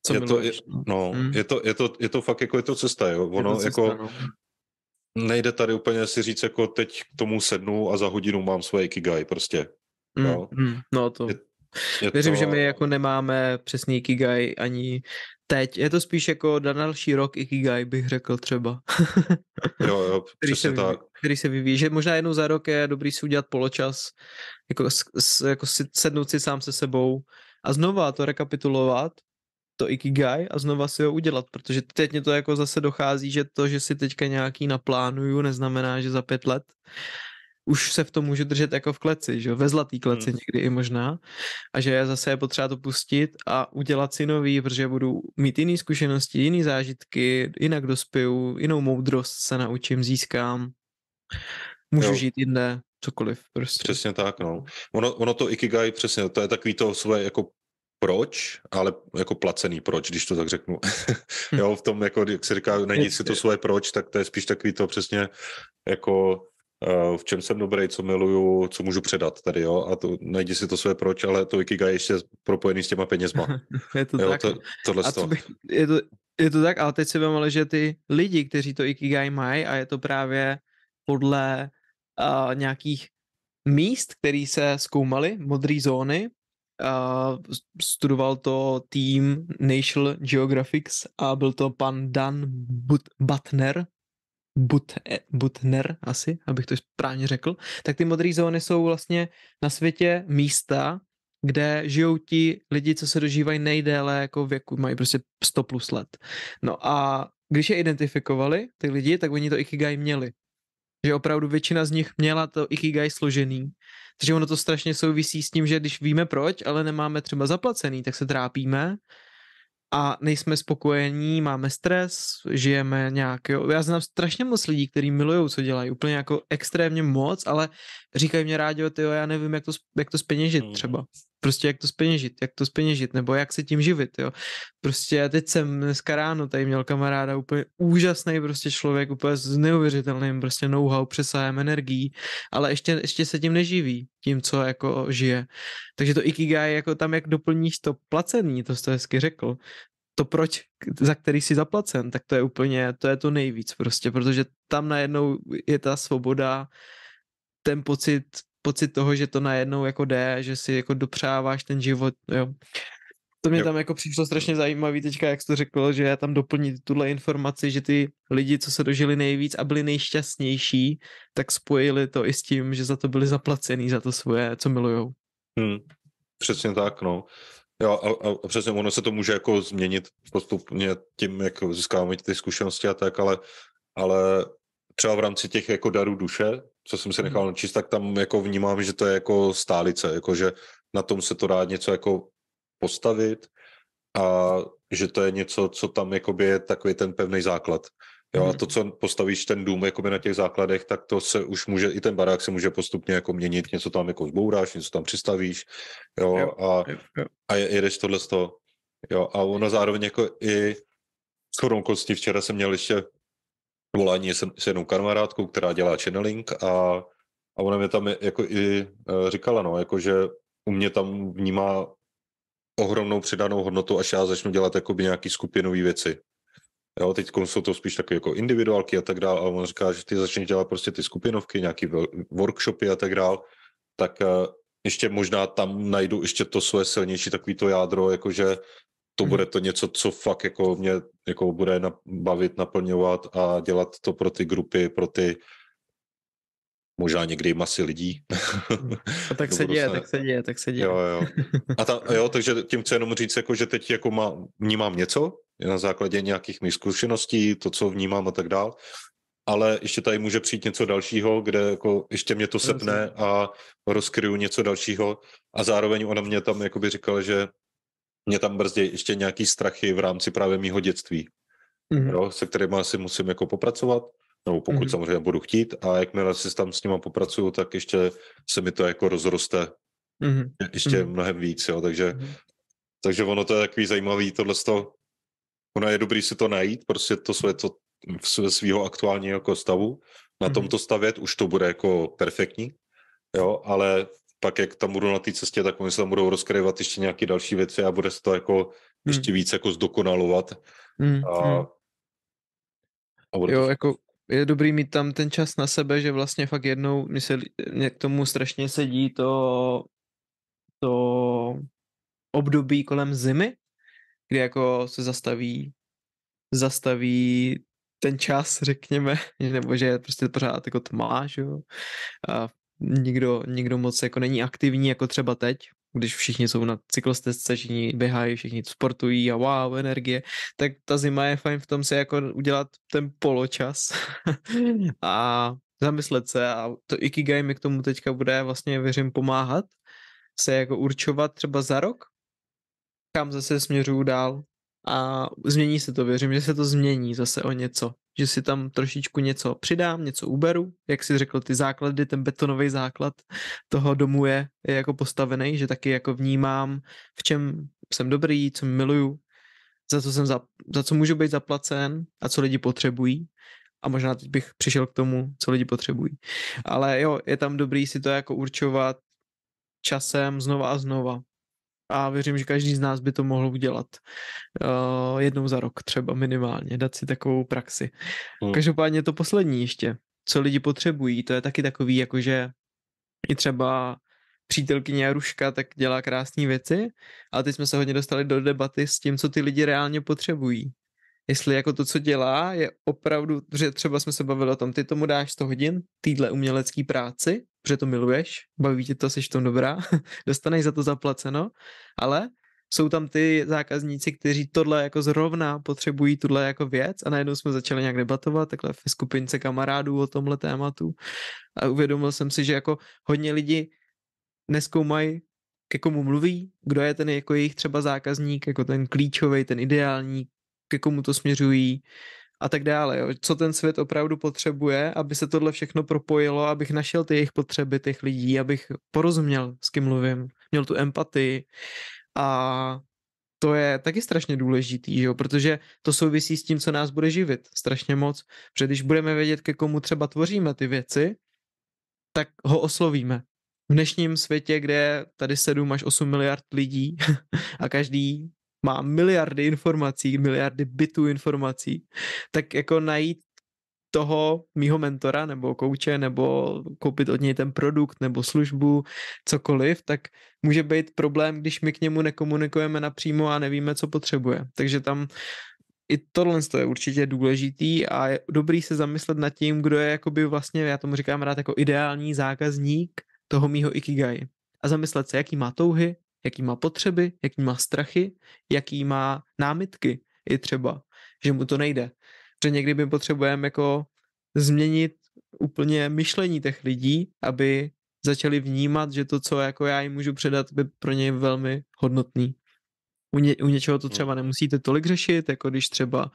co je to, je, no, mm. je, to, je, to, je to fakt jako je to cesta, jo. Ono je to jako cesta, no. nejde tady úplně si říct, jako teď k tomu sednu a za hodinu mám svoje ikigai, prostě. Mm, no, mm, no to... Je, je Věřím, to... že my jako nemáme přesný ikigai ani teď. Je to spíš jako na další rok Ikigai, bych řekl třeba. jo, jo, <laughs> se, tak. Který se vyvíjí. Že možná jednou za rok je dobrý si udělat poločas, jako, s, jako si, sednout si sám se sebou a znova to rekapitulovat, to Ikigai a znova si ho udělat, protože teď mě to jako zase dochází, že to, že si teďka nějaký naplánuju, neznamená, že za pět let už se v tom můžu držet jako v kleci, že ve zlatý kleci hmm. někdy i možná a že zase je potřeba to pustit a udělat si nový, protože budu mít jiný zkušenosti, jiný zážitky, jinak dospěju, jinou moudrost se naučím, získám, můžu jo. žít jinde, cokoliv prostě. Přesně tak, no. Ono, ono to Ikigai, přesně, to je takový to svoje jako proč, ale jako placený proč, když to tak řeknu. <laughs> jo, v tom, jako, jak se říká, není si to svoje proč, tak to je spíš takový to přesně jako Eh, v čem jsem dobrý, co miluju, co můžu předat tady, jo, a to najdi si to své proč, ale to Ikigai je ještě propojený s těma penězma. <laughs> je to jo, tak. To, tohle a co bych, je, to, je to tak, ale teď si ale že ty lidi, kteří to Ikigai mají a je to právě podle uh, nějakých míst, který se zkoumaly, modré zóny, uh, studoval to tým National Geographic a byl to pan Dan But- Butner, But, Butner asi, abych to správně řekl, tak ty modré zóny jsou vlastně na světě místa, kde žijou ti lidi, co se dožívají nejdéle jako věku, mají prostě 100 plus let. No a když je identifikovali, ty lidi, tak oni to Ikigai měli. Že opravdu většina z nich měla to Ikigai složený. Takže ono to strašně souvisí s tím, že když víme proč, ale nemáme třeba zaplacený, tak se trápíme a nejsme spokojení, máme stres, žijeme nějak, jo. Já znám strašně moc lidí, kteří milují, co dělají, úplně jako extrémně moc, ale říkají mě rádi, jo, já nevím, jak to, jak to speněžit mm. třeba prostě jak to speněžit, jak to speněžit, nebo jak se tím živit, jo. Prostě teď jsem dneska ráno tady měl kamaráda úplně úžasný prostě člověk, úplně s neuvěřitelným prostě know-how, přesahem energií, ale ještě, ještě se tím neživí, tím, co jako žije. Takže to Ikigai, jako tam, jak doplníš to placení, to jste hezky řekl, to proč, za který jsi zaplacen, tak to je úplně, to je to nejvíc prostě, protože tam najednou je ta svoboda, ten pocit pocit toho, že to najednou jako jde, že si jako dopřáváš ten život, jo. To mě tam jako přišlo strašně zajímavý teďka, jak jsi to řekl, že tam doplnit tuhle informaci, že ty lidi, co se dožili nejvíc a byli nejšťastnější, tak spojili to i s tím, že za to byli zaplacený, za to svoje, co milujou. Hmm, přesně tak, no. Jo, a, a přesně ono se to může jako změnit postupně tím, jak získáváme ty zkušenosti a tak, ale, ale třeba v rámci těch jako darů duše, co jsem si nechal načíst, tak tam jako vnímám, že to je jako stálice, jako že na tom se to dá něco jako postavit a že to je něco, co tam jakoby je takový ten pevný základ. Jo, a to, co postavíš ten dům jakoby na těch základech, tak to se už může, i ten barák se může postupně jako měnit, něco tam jako zbouráš, něco tam přistavíš, jo, jo a, jo. a jedeš tohle z toho. Jo, a ono zároveň jako i s chodou včera jsem měl ještě volání s, s jednou kamarádkou, která dělá channeling a, a ona mě tam jako i uh, říkala, no, jako že u mě tam vnímá ohromnou přidanou hodnotu, až já začnu dělat jakoby nějaký skupinové věci. Jo, teď jsou to spíš takové jako individuálky a tak dále, ale on říká, že ty začneš dělat prostě ty skupinovky, nějaký workshopy a tak dále, tak uh, ještě možná tam najdu ještě to své silnější takový to jádro, jakože to bude to něco, co fakt jako mě jako bude bavit, naplňovat a dělat to pro ty grupy, pro ty možná někdy masy lidí. A tak <laughs> se děje, tak se děje, tak se děje. Jo, jo. A ta, jo, takže tím chci jenom říct, jako, že teď jako má, vnímám něco na základě nějakých mých zkušeností, to, co vnímám a tak dál, ale ještě tady může přijít něco dalšího, kde jako ještě mě to sepne a rozkryju něco dalšího a zároveň ona mě tam jakoby říkala, že mě tam brzdí ještě nějaký strachy v rámci právě mýho dětství, mm-hmm. jo, se kterými asi musím jako popracovat, nebo pokud mm-hmm. samozřejmě budu chtít a jakmile si tam s nima popracuju, tak ještě se mi to jako rozroste mm-hmm. ještě mm-hmm. mnohem víc, jo, takže, mm-hmm. takže ono to je takový zajímavý tohle ono je dobrý si to najít, prostě to své to svého aktuálního jako stavu, na mm-hmm. tomto stavět, už to bude jako perfektní, jo, ale pak jak tam budu na té cestě, tak oni se tam budou rozkryvat ještě nějaké další věci a bude se to jako hmm. ještě víc jako zdokonalovat. Hmm. A, hmm. a bude jo, to... jako je dobrý mít tam ten čas na sebe, že vlastně fakt jednou mi se mě k tomu strašně sedí to, to období kolem zimy, kdy jako se zastaví zastaví ten čas, řekněme, <laughs> nebo že je prostě pořád jako tma, že jo. A nikdo, nikdo moc jako není aktivní jako třeba teď, když všichni jsou na cyklostezce, všichni běhají, všichni sportují a wow, energie, tak ta zima je fajn v tom se jako udělat ten poločas <laughs> a zamyslet se a to Ikigai mi k tomu teďka bude vlastně, věřím, pomáhat se jako určovat třeba za rok, kam zase směřuju dál a změní se to, věřím, že se to změní zase o něco, že si tam trošičku něco přidám, něco uberu, jak si řekl, ty základy, ten betonový základ toho domu je, je jako postavený, že taky jako vnímám, v čem jsem dobrý, co miluju, za co, jsem za, za co můžu být zaplacen a co lidi potřebují. A možná teď bych přišel k tomu, co lidi potřebují. Ale jo, je tam dobrý si to jako určovat časem znova a znova a věřím, že každý z nás by to mohl udělat uh, jednou za rok třeba minimálně, dát si takovou praxi. Hmm. Každopádně to poslední ještě, co lidi potřebují, to je taky takový, jakože i třeba přítelkyně Jaruška tak dělá krásné věci, ale teď jsme se hodně dostali do debaty s tím, co ty lidi reálně potřebují jestli jako to, co dělá, je opravdu, že třeba jsme se bavili o tom, ty tomu dáš 100 hodin týdle umělecký práci, protože to miluješ, baví tě to, jsi to dobrá, <laughs> dostaneš za to zaplaceno, ale jsou tam ty zákazníci, kteří tohle jako zrovna potřebují tuhle jako věc a najednou jsme začali nějak debatovat takhle v skupince kamarádů o tomhle tématu a uvědomil jsem si, že jako hodně lidí neskoumají, ke komu mluví, kdo je ten jako jejich třeba zákazník, jako ten klíčový, ten ideální, ke komu to směřují a tak dále. Jo. Co ten svět opravdu potřebuje, aby se tohle všechno propojilo, abych našel ty jejich potřeby těch lidí, abych porozuměl, s kým mluvím, měl tu empatii a to je taky strašně důležitý, jo, protože to souvisí s tím, co nás bude živit strašně moc, protože když budeme vědět, ke komu třeba tvoříme ty věci, tak ho oslovíme. V dnešním světě, kde je tady 7 až 8 miliard lidí <laughs> a každý má miliardy informací, miliardy bitů informací, tak jako najít toho mýho mentora nebo kouče, nebo koupit od něj ten produkt nebo službu, cokoliv, tak může být problém, když my k němu nekomunikujeme napřímo a nevíme, co potřebuje. Takže tam i tohle je určitě důležitý a je dobrý se zamyslet nad tím, kdo je jakoby vlastně, já tomu říkám rád jako ideální zákazník toho mýho ikigai. A zamyslet se, jaký má touhy, jaký má potřeby, jaký má strachy, jaký má námitky i třeba, že mu to nejde. Že někdy my potřebujeme jako změnit úplně myšlení těch lidí, aby začali vnímat, že to, co jako já jim můžu předat, by pro ně velmi hodnotný. U, ně, u něčeho to hmm. třeba nemusíte tolik řešit, jako když třeba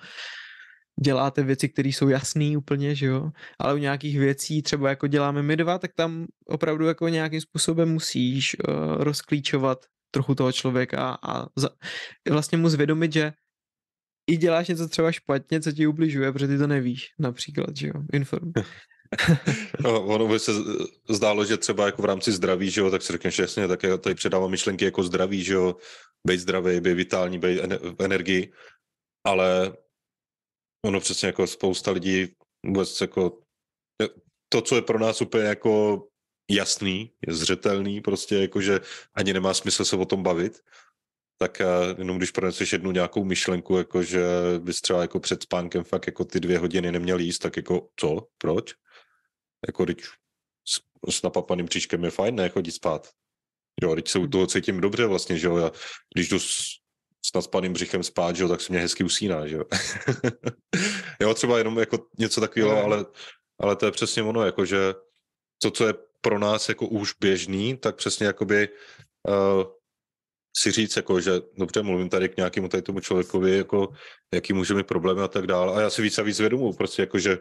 děláte věci, které jsou jasné úplně, že jo, ale u nějakých věcí, třeba jako děláme my dva, tak tam opravdu jako nějakým způsobem musíš uh, rozklíčovat trochu toho člověka a za, vlastně mu zvědomit, že i děláš něco třeba špatně, co ti ubližuje, protože ty to nevíš, například, že jo, inform. <laughs> no, ono by se zdálo, že třeba jako v rámci zdraví, že jo, tak si řekneš jasně, tak já tady předávám myšlenky jako zdraví, že jo, být zdravý, být vitální, být v energii, ale ono přesně jako spousta lidí vůbec jako to, co je pro nás úplně jako jasný, je zřetelný, prostě jako, že ani nemá smysl se o tom bavit, tak jenom když proneseš jednu nějakou myšlenku, jako že bys třeba jako před spánkem fakt jako ty dvě hodiny neměl jíst, tak jako co, proč? Jako když s, s napapaným příškem je fajn, ne chodit spát. Jo, teď se u toho cítím dobře vlastně, že jo, já, když jdu s, s naspaným břichem spát, že jo, tak se mě hezky usíná, že jo. <laughs> jo, třeba jenom jako něco takového, ale, ale to je přesně ono, jako že to, co je pro nás jako už běžný, tak přesně jakoby uh, si říct, jako, že dobře, mluvím tady k nějakému tady tomu člověkovi, jako, jaký může mít problémy a tak dále. A já si víc a víc vědomu, prostě jako, že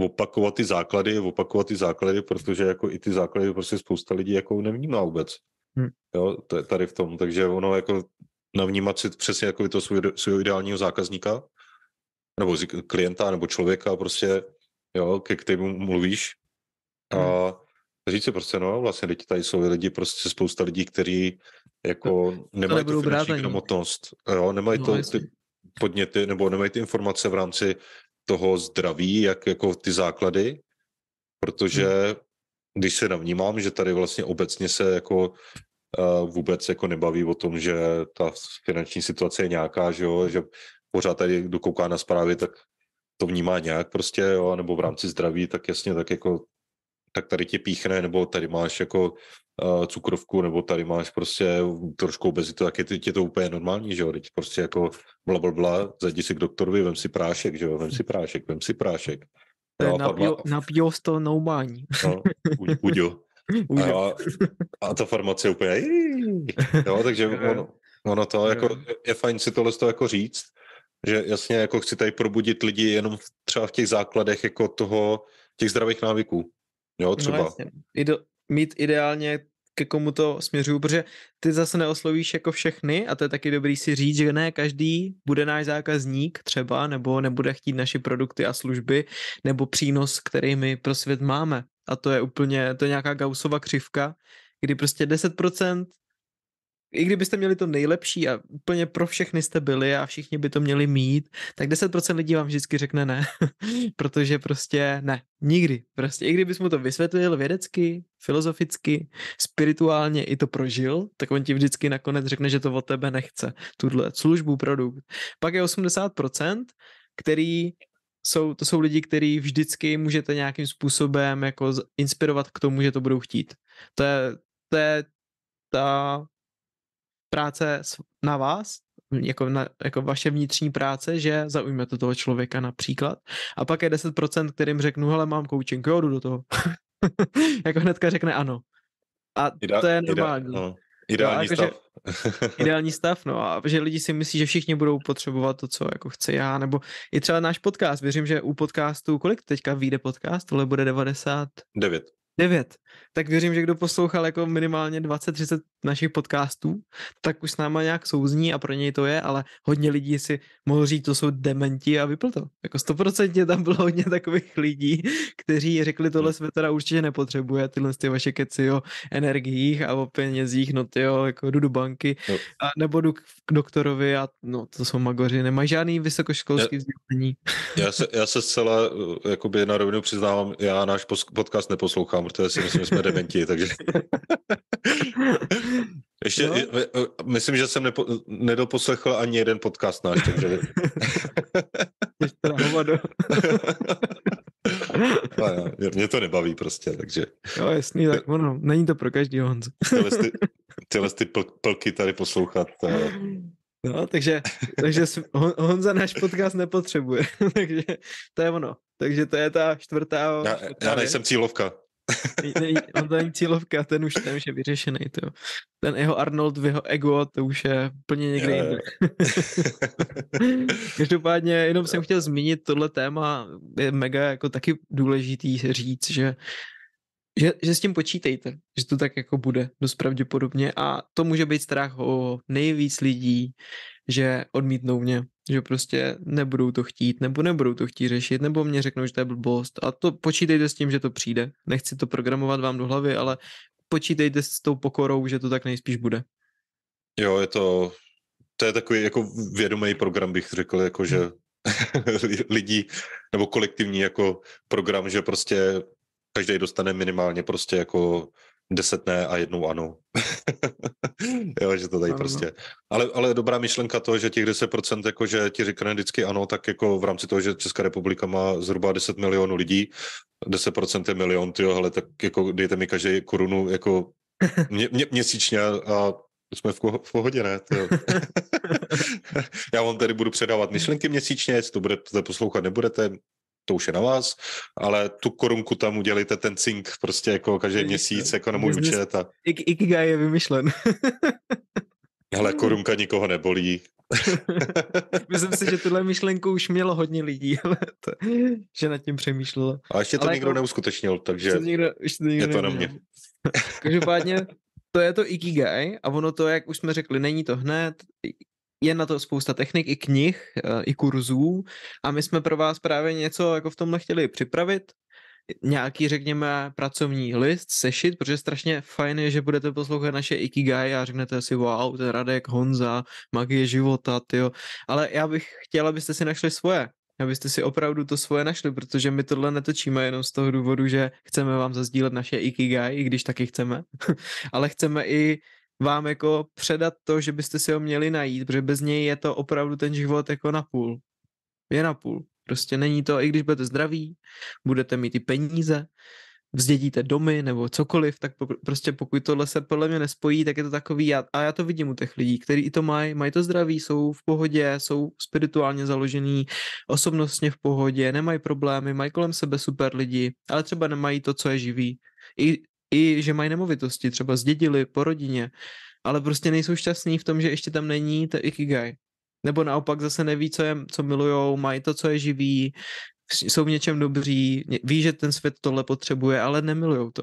opakovat ty základy, opakovat ty základy, protože jako i ty základy prostě spousta lidí jako nevnímá vůbec. Hmm. Jo, to je tady v tom. Takže ono jako navnímat si přesně jako to svého ideálního zákazníka, nebo klienta, nebo člověka prostě, jo, ke kterému mluvíš. A hmm. Říct si prostě, no vlastně teď tady jsou lidi, prostě spousta lidí, kteří jako nemají tu finanční gramotnost, jo, nemají no, to, ty podněty, nebo nemají ty informace v rámci toho zdraví, jak jako ty základy, protože hmm. když se navnímám, že tady vlastně obecně se jako uh, vůbec jako nebaví o tom, že ta finanční situace je nějaká, že jo, že pořád tady dokouká na zprávy, tak to vnímá nějak prostě, jo, nebo v rámci zdraví, tak jasně, tak jako tak tady tě píchne, nebo tady máš jako uh, cukrovku, nebo tady máš prostě trošku obezitu, tak je tě to úplně normální, že jo, teď prostě jako bla, bla, bla, zajdi si k doktorovi, vem si prášek, že jo, vem si prášek, vem si prášek. No, napijou z toho noubání. No, uďo. <laughs> A, a ta farmace úplně, jo, takže <laughs> ono, ono to jako, je fajn si tohle to jako říct, že jasně jako chci tady probudit lidi jenom třeba v těch základech jako toho, těch zdravých návyků. Jo, no třeba. No, jasně. Ide- mít ideálně ke komu to směřuju, protože ty zase neoslovíš jako všechny a to je taky dobrý si říct, že ne každý bude náš zákazník třeba, nebo nebude chtít naše produkty a služby, nebo přínos, který my pro svět máme. A to je úplně, to je nějaká Gaussova křivka, kdy prostě 10% i kdybyste měli to nejlepší a úplně pro všechny jste byli a všichni by to měli mít, tak 10% lidí vám vždycky řekne ne, <laughs> protože prostě ne, nikdy. Prostě i kdybys mu to vysvětlil vědecky, filozoficky, spirituálně i to prožil, tak on ti vždycky nakonec řekne, že to od tebe nechce, tuhle službu, produkt. Pak je 80%, který jsou, to jsou lidi, který vždycky můžete nějakým způsobem jako inspirovat k tomu, že to budou chtít. To je, to je ta práce na vás, jako, na, jako vaše vnitřní práce, že zaujmete toho člověka například. A pak je 10%, kterým řeknu, hele, mám coaching, jo, jdu do toho. <laughs> jako hnedka řekne ano. A Ida, to je normální. Ida, no. Ideální no, jako, stav. Že, <laughs> ideální stav, no a že lidi si myslí, že všichni budou potřebovat to, co jako chce já, nebo i třeba náš podcast. Věřím, že u podcastu, kolik teďka vyjde podcast? Tohle bude 90? 9. 9. tak věřím, že kdo poslouchal jako minimálně 20-30 našich podcastů, tak už s náma nějak souzní a pro něj to je, ale hodně lidí si mohl říct, to jsou dementi a vypl to. Jako 100% tam bylo hodně takových lidí, kteří řekli, tohle hmm. svět teda určitě nepotřebuje, tyhle ty vaše keci o energiích a o penězích, no ty jo, jako jdu do banky, no. a nebo jdu k doktorovi a no to jsou magoři, nemají žádný vysokoškolský vzdělání. Já se, já se zcela jakoby na rovinu přiznávám, já náš podcast neposlouchám, protože si myslím, že jsme dementi, takže... <laughs> Ještě, no. myslím, že jsem nepo, nedoposlechl ani jeden podcast náš, takže... mě, <laughs> mě to nebaví prostě, takže... Jo, jasný, tak ono, není to pro každý Honzo. tyhle, ty, <laughs> tyhle ty pl, plky tady poslouchat. No, takže, takže Honza náš podcast nepotřebuje, takže to je ono. Takže to je ta čtvrtá... Já, čtvrtá já nejsem cílovka. On to není cílovka, ten už, ten už je vyřešený. To. Ten jeho Arnold, v jeho ego, to už je plně někde jinde. <laughs> Každopádně jenom jsem chtěl zmínit tohle téma, je mega jako taky důležitý říct, že že, že s tím počítejte, že to tak jako bude dost pravděpodobně a to může být strach o nejvíc lidí, že odmítnou mě, že prostě nebudou to chtít, nebo nebudou to chtít řešit, nebo mě řeknou, že to je blbost. A to počítejte s tím, že to přijde. Nechci to programovat vám do hlavy, ale počítejte s tou pokorou, že to tak nejspíš bude. Jo, je to, to je takový jako vědomý program, bych řekl, jako že hmm. <laughs> lidí, nebo kolektivní jako program, že prostě každý dostane minimálně prostě jako deset ne a jednou ano. <laughs> jo, že to tady ano. prostě. Ale, ale dobrá myšlenka to, že těch 10%, jako že ti řekne vždycky ano, tak jako v rámci toho, že Česká republika má zhruba 10 milionů lidí, 10% je milion, tyjo, ale tak jako dejte mi každý korunu jako <laughs> mě, mě, měsíčně a jsme v, v pohodě, ne? <laughs> Já vám tady budu předávat myšlenky měsíčně, jestli to budete poslouchat, nebudete, to už je na vás, ale tu korunku tam udělejte ten cink prostě jako každý měsíc jako na můj účet. A... Ikigai je vymyšlen. <laughs> Ale korunka nikoho nebolí. <laughs> Myslím si, že tuhle myšlenku už mělo hodně lidí, <laughs> ale to, že nad tím přemýšlelo. A ještě to ale nikdo jako, neuskutečnil, takže to ještě to je to na mě. Každopádně to je to Ikigai a ono to, jak už jsme řekli, není to hned, je na to spousta technik i knih, eh, i kurzů. A my jsme pro vás právě něco jako v tomhle chtěli připravit, nějaký, řekněme, pracovní list, sešit, protože strašně fajn je, že budete poslouchat naše Ikigai a řeknete si, wow, ten Radek, Honza, magie života, tyjo. Ale já bych chtěla, abyste si našli svoje, abyste si opravdu to svoje našli, protože my tohle netočíme jenom z toho důvodu, že chceme vám zazdílet naše Ikigai, i když taky chceme, <laughs> ale chceme i vám jako předat to, že byste si ho měli najít, protože bez něj je to opravdu ten život jako na půl. Je na půl. Prostě není to, i když budete zdraví, budete mít i peníze, vzdědíte domy nebo cokoliv, tak po, prostě pokud tohle se podle mě nespojí, tak je to takový, a, a já to vidím u těch lidí, kteří i to mají, mají to zdraví, jsou v pohodě, jsou spirituálně založený, osobnostně v pohodě, nemají problémy, mají kolem sebe super lidi, ale třeba nemají to, co je živý. I i že mají nemovitosti, třeba zdědili po rodině, ale prostě nejsou šťastní v tom, že ještě tam není to ikigai. Nebo naopak zase neví, co, je, co milujou, mají to, co je živý, jsou v něčem dobří, ví, že ten svět tohle potřebuje, ale nemilujou to.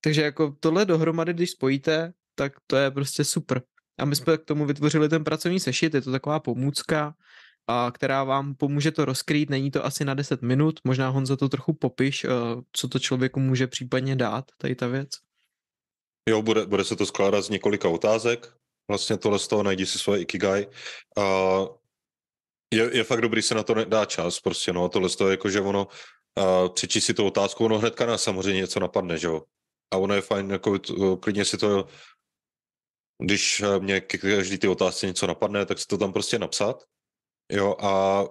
Takže jako tohle dohromady, když spojíte, tak to je prostě super. A my jsme k tomu vytvořili ten pracovní sešit, je to taková pomůcka, a která vám pomůže to rozkrýt. Není to asi na 10 minut, možná Honza to trochu popiš, eh, co to člověku může případně dát, tady ta věc. Jo, bude, bude se to skládat z několika otázek. Vlastně tohle z toho najdi si svoje ikigai. A je, je fakt dobrý se na to dá čas, prostě no, tohle z toho jako, že ono uh, přečí si tu otázku, ono hnedka nás samozřejmě něco napadne, že jo. A ono je fajn, jako klidně si to, když mě každý ty otázce něco napadne, tak si to tam prostě napsat Jo, a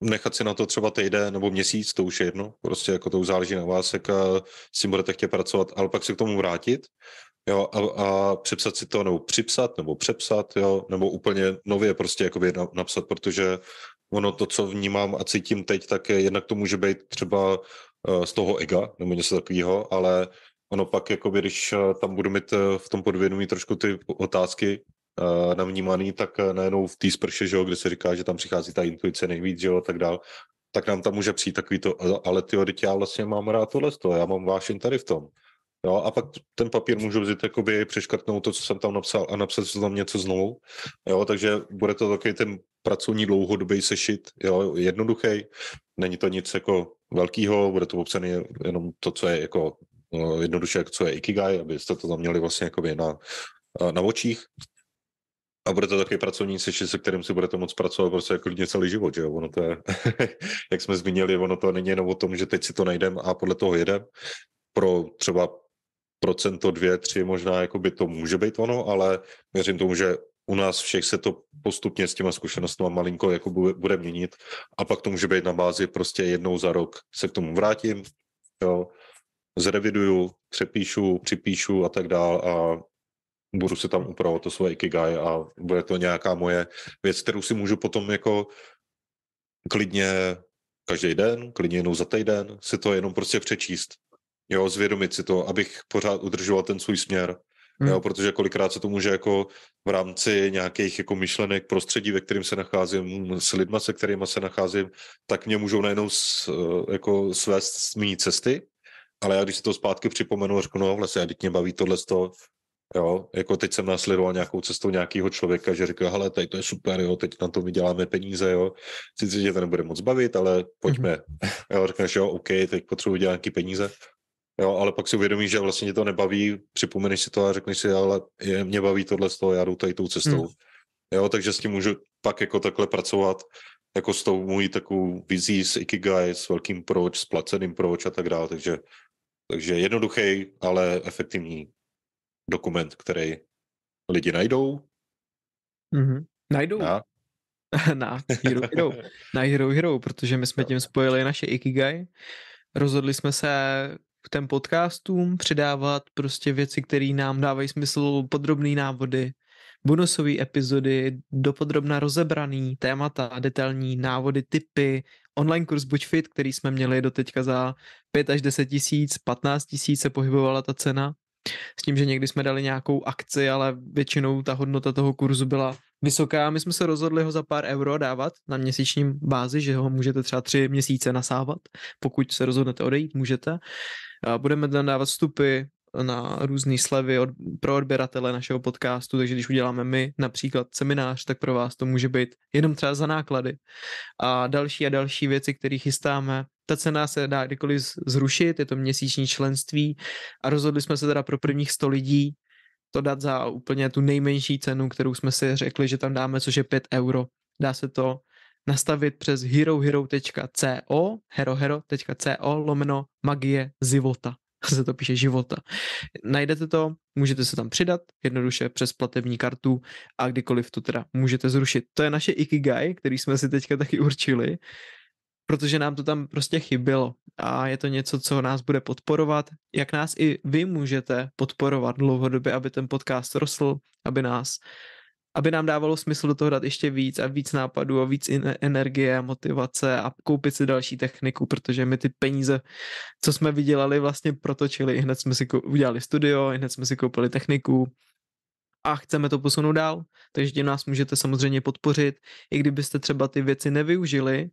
nechat si na to třeba týden nebo měsíc, to už je jedno, prostě jako to už záleží na vás, jak eh, s tím budete chtět pracovat, ale pak se k tomu vrátit, jo, a, a přepsat si to, nebo připsat, nebo přepsat, jo, nebo úplně nově prostě jakoby napsat, protože ono to, co vnímám a cítím teď, tak je, jednak to může být třeba uh, z toho ega, nebo něco takového, ale ono pak, jakoby, když uh, tam budu mít v tom podvědomí trošku ty otázky, uh, navnímaný, tak uh, najednou v té sprše, že jo, kde se říká, že tam přichází ta intuice nejvíc, že jo, tak dál, tak nám tam může přijít takový to, ale ty já vlastně mám rád tohle, to, já mám vášen tady v tom. Jo, a pak ten papír můžu vzít, jakoby přeškrtnout to, co jsem tam napsal a napsat tam něco znovu. Jo, takže bude to takový ten pracovní dlouhodobý sešit, jo, jednoduchý. Není to nic jako velkého, bude to popsané jenom to, co je jako no, jednoduše, co je Ikigai, abyste to tam měli vlastně jakoby na, na očích. A bude to takový pracovní sešit, se kterým si budete moc pracovat prostě jako klidně celý život, že jo? Ono to je, <laughs> jak jsme zmínili, ono to není jenom o tom, že teď si to najdem a podle toho jedem. Pro třeba procento, dvě, tři možná jako by to může být ono, ale věřím tomu, že u nás všech se to postupně s těma zkušenostmi malinko jako bude, bude měnit a pak to může být na bázi prostě jednou za rok se k tomu vrátím, jo, zreviduju, přepíšu, připíšu a tak dál a budu se tam upravovat to svoje ikigai a bude to nějaká moje věc, kterou si můžu potom jako klidně každý den, klidně jednou za týden si to jenom prostě přečíst. Jo, zvědomit si to, abych pořád udržoval ten svůj směr. Hmm. Jo, protože kolikrát se to může jako v rámci nějakých jako myšlenek, prostředí, ve kterém se nacházím, s lidma, se kterými se nacházím, tak mě můžou najednou s, jako svést z mý cesty, ale já když si to zpátky připomenu a řeknu, no vlastně, teď mě baví tohle toho, Jo, jako teď jsem následoval nějakou cestou nějakého člověka, že říká, hele, tady to je super, jo, teď na to vyděláme peníze, jo, sice že to nebude moc bavit, ale pojďme. Mm-hmm. Jo, řekneš, jo, OK, teď potřebuji dělat nějaké peníze, jo, ale pak si uvědomíš, že vlastně tě to nebaví, připomeneš si to a řekneš si, ale je, mě baví tohle z toho, já jdu tady tou cestou. Mm. Jo, takže s tím můžu pak jako takhle pracovat, jako s tou můj takovou vizí s Ikigai, s velkým proč, s placeným proč a tak dále, takže, takže jednoduchý, ale efektivní dokument, který lidi najdou. Mm-hmm. Najdou? Na? <laughs> na Hero Hero. na Hero Hero, protože my jsme tím spojili naše Ikigai. Rozhodli jsme se k těm podcastům přidávat prostě věci, které nám dávají smysl, podrobné návody, bonusové epizody, dopodrobna rozebraný témata, detailní návody, typy, online kurz Buďfit, který jsme měli do teďka za 5 až 10 tisíc, 15 tisíc se pohybovala ta cena s tím, že někdy jsme dali nějakou akci, ale většinou ta hodnota toho kurzu byla vysoká. My jsme se rozhodli ho za pár euro dávat na měsíčním bázi, že ho můžete třeba tři měsíce nasávat. Pokud se rozhodnete odejít, můžete. Budeme tam dávat vstupy na různé slevy od, pro odběratele našeho podcastu, takže když uděláme my například seminář, tak pro vás to může být jenom třeba za náklady. A další a další věci, které chystáme, ta cena se dá kdykoliv zrušit, je to měsíční členství a rozhodli jsme se teda pro prvních 100 lidí to dát za úplně tu nejmenší cenu, kterou jsme si řekli, že tam dáme, což je 5 euro. Dá se to nastavit přes herohero.co herohero.co lomeno magie života <laughs> se to píše života. Najdete to, můžete se tam přidat jednoduše přes platební kartu a kdykoliv to teda můžete zrušit. To je naše Ikigai, který jsme si teďka taky určili, protože nám to tam prostě chybělo a je to něco, co nás bude podporovat, jak nás i vy můžete podporovat dlouhodobě, aby ten podcast rostl, aby nás aby nám dávalo smysl do toho dát ještě víc a víc nápadů a víc energie a motivace a koupit si další techniku, protože my ty peníze, co jsme vydělali, vlastně protočili. Hned jsme si udělali studio, hned jsme si koupili techniku a chceme to posunout dál, takže tím nás můžete samozřejmě podpořit. I kdybyste třeba ty věci nevyužili,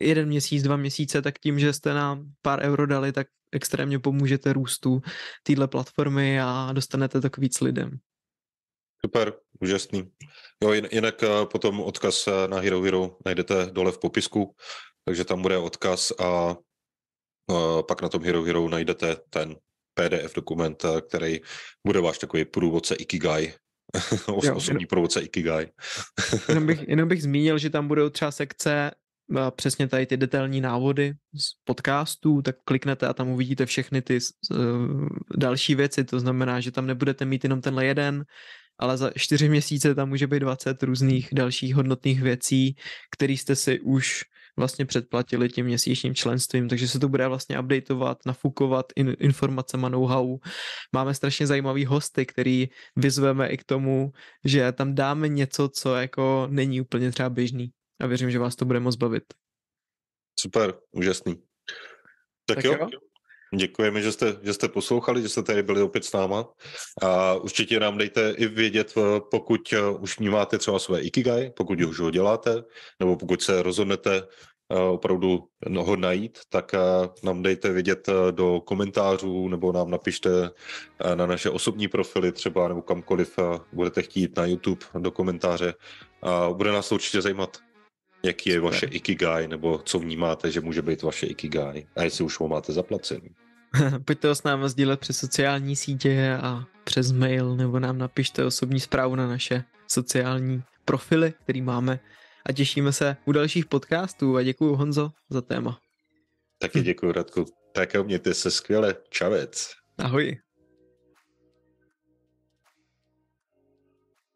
jeden měsíc, dva měsíce, tak tím, že jste nám pár euro dali, tak extrémně pomůžete růstu téhle platformy a dostanete tak víc lidem. Super, úžasný. Jo, jinak eh, potom odkaz eh, na Hero Hero najdete dole v popisku, takže tam bude odkaz a eh, pak na tom Hero Hero najdete ten PDF dokument, který bude váš takový průvodce Ikigai, <laughs> jo, osobní průvodce Ikigai. jenom, bych, <laughs> jenom bych zmínil, že tam budou třeba sekce přesně tady ty detailní návody z podcastů, tak kliknete a tam uvidíte všechny ty další věci, to znamená, že tam nebudete mít jenom tenhle jeden, ale za čtyři měsíce tam může být 20 různých dalších hodnotných věcí, které jste si už vlastně předplatili tím měsíčním členstvím, takže se to bude vlastně updateovat, nafukovat in, informacema, know-how. Máme strašně zajímavý hosty, který vyzveme i k tomu, že tam dáme něco, co jako není úplně třeba běžný. A věřím, že vás to bude moc bavit. Super, úžasný. Tak, tak jo, jo, Děkujeme, že jste, že jste poslouchali, že jste tady byli opět s náma. A určitě nám dejte i vědět, eh, pokud eh, už vnímáte třeba své Ikigai, pokud už ho děláte, nebo pokud se rozhodnete opravdu ho najít, tak nám dejte vědět do komentářů nebo nám napište na naše osobní profily třeba nebo kamkoliv budete chtít na YouTube do komentáře. A bude nás to určitě zajímat, jaký je vaše Ikigai nebo co vnímáte, že může být vaše Ikigai a jestli už ho máte zaplacený. <laughs> Pojďte ho s námi sdílet přes sociální sítě a přes mail, nebo nám napište osobní zprávu na naše sociální profily, který máme. A těšíme se u dalších podcastů a děkuji Honzo za téma. Taky děkuji Radku. Tak mějte se skvěle. Čavec. Ahoj.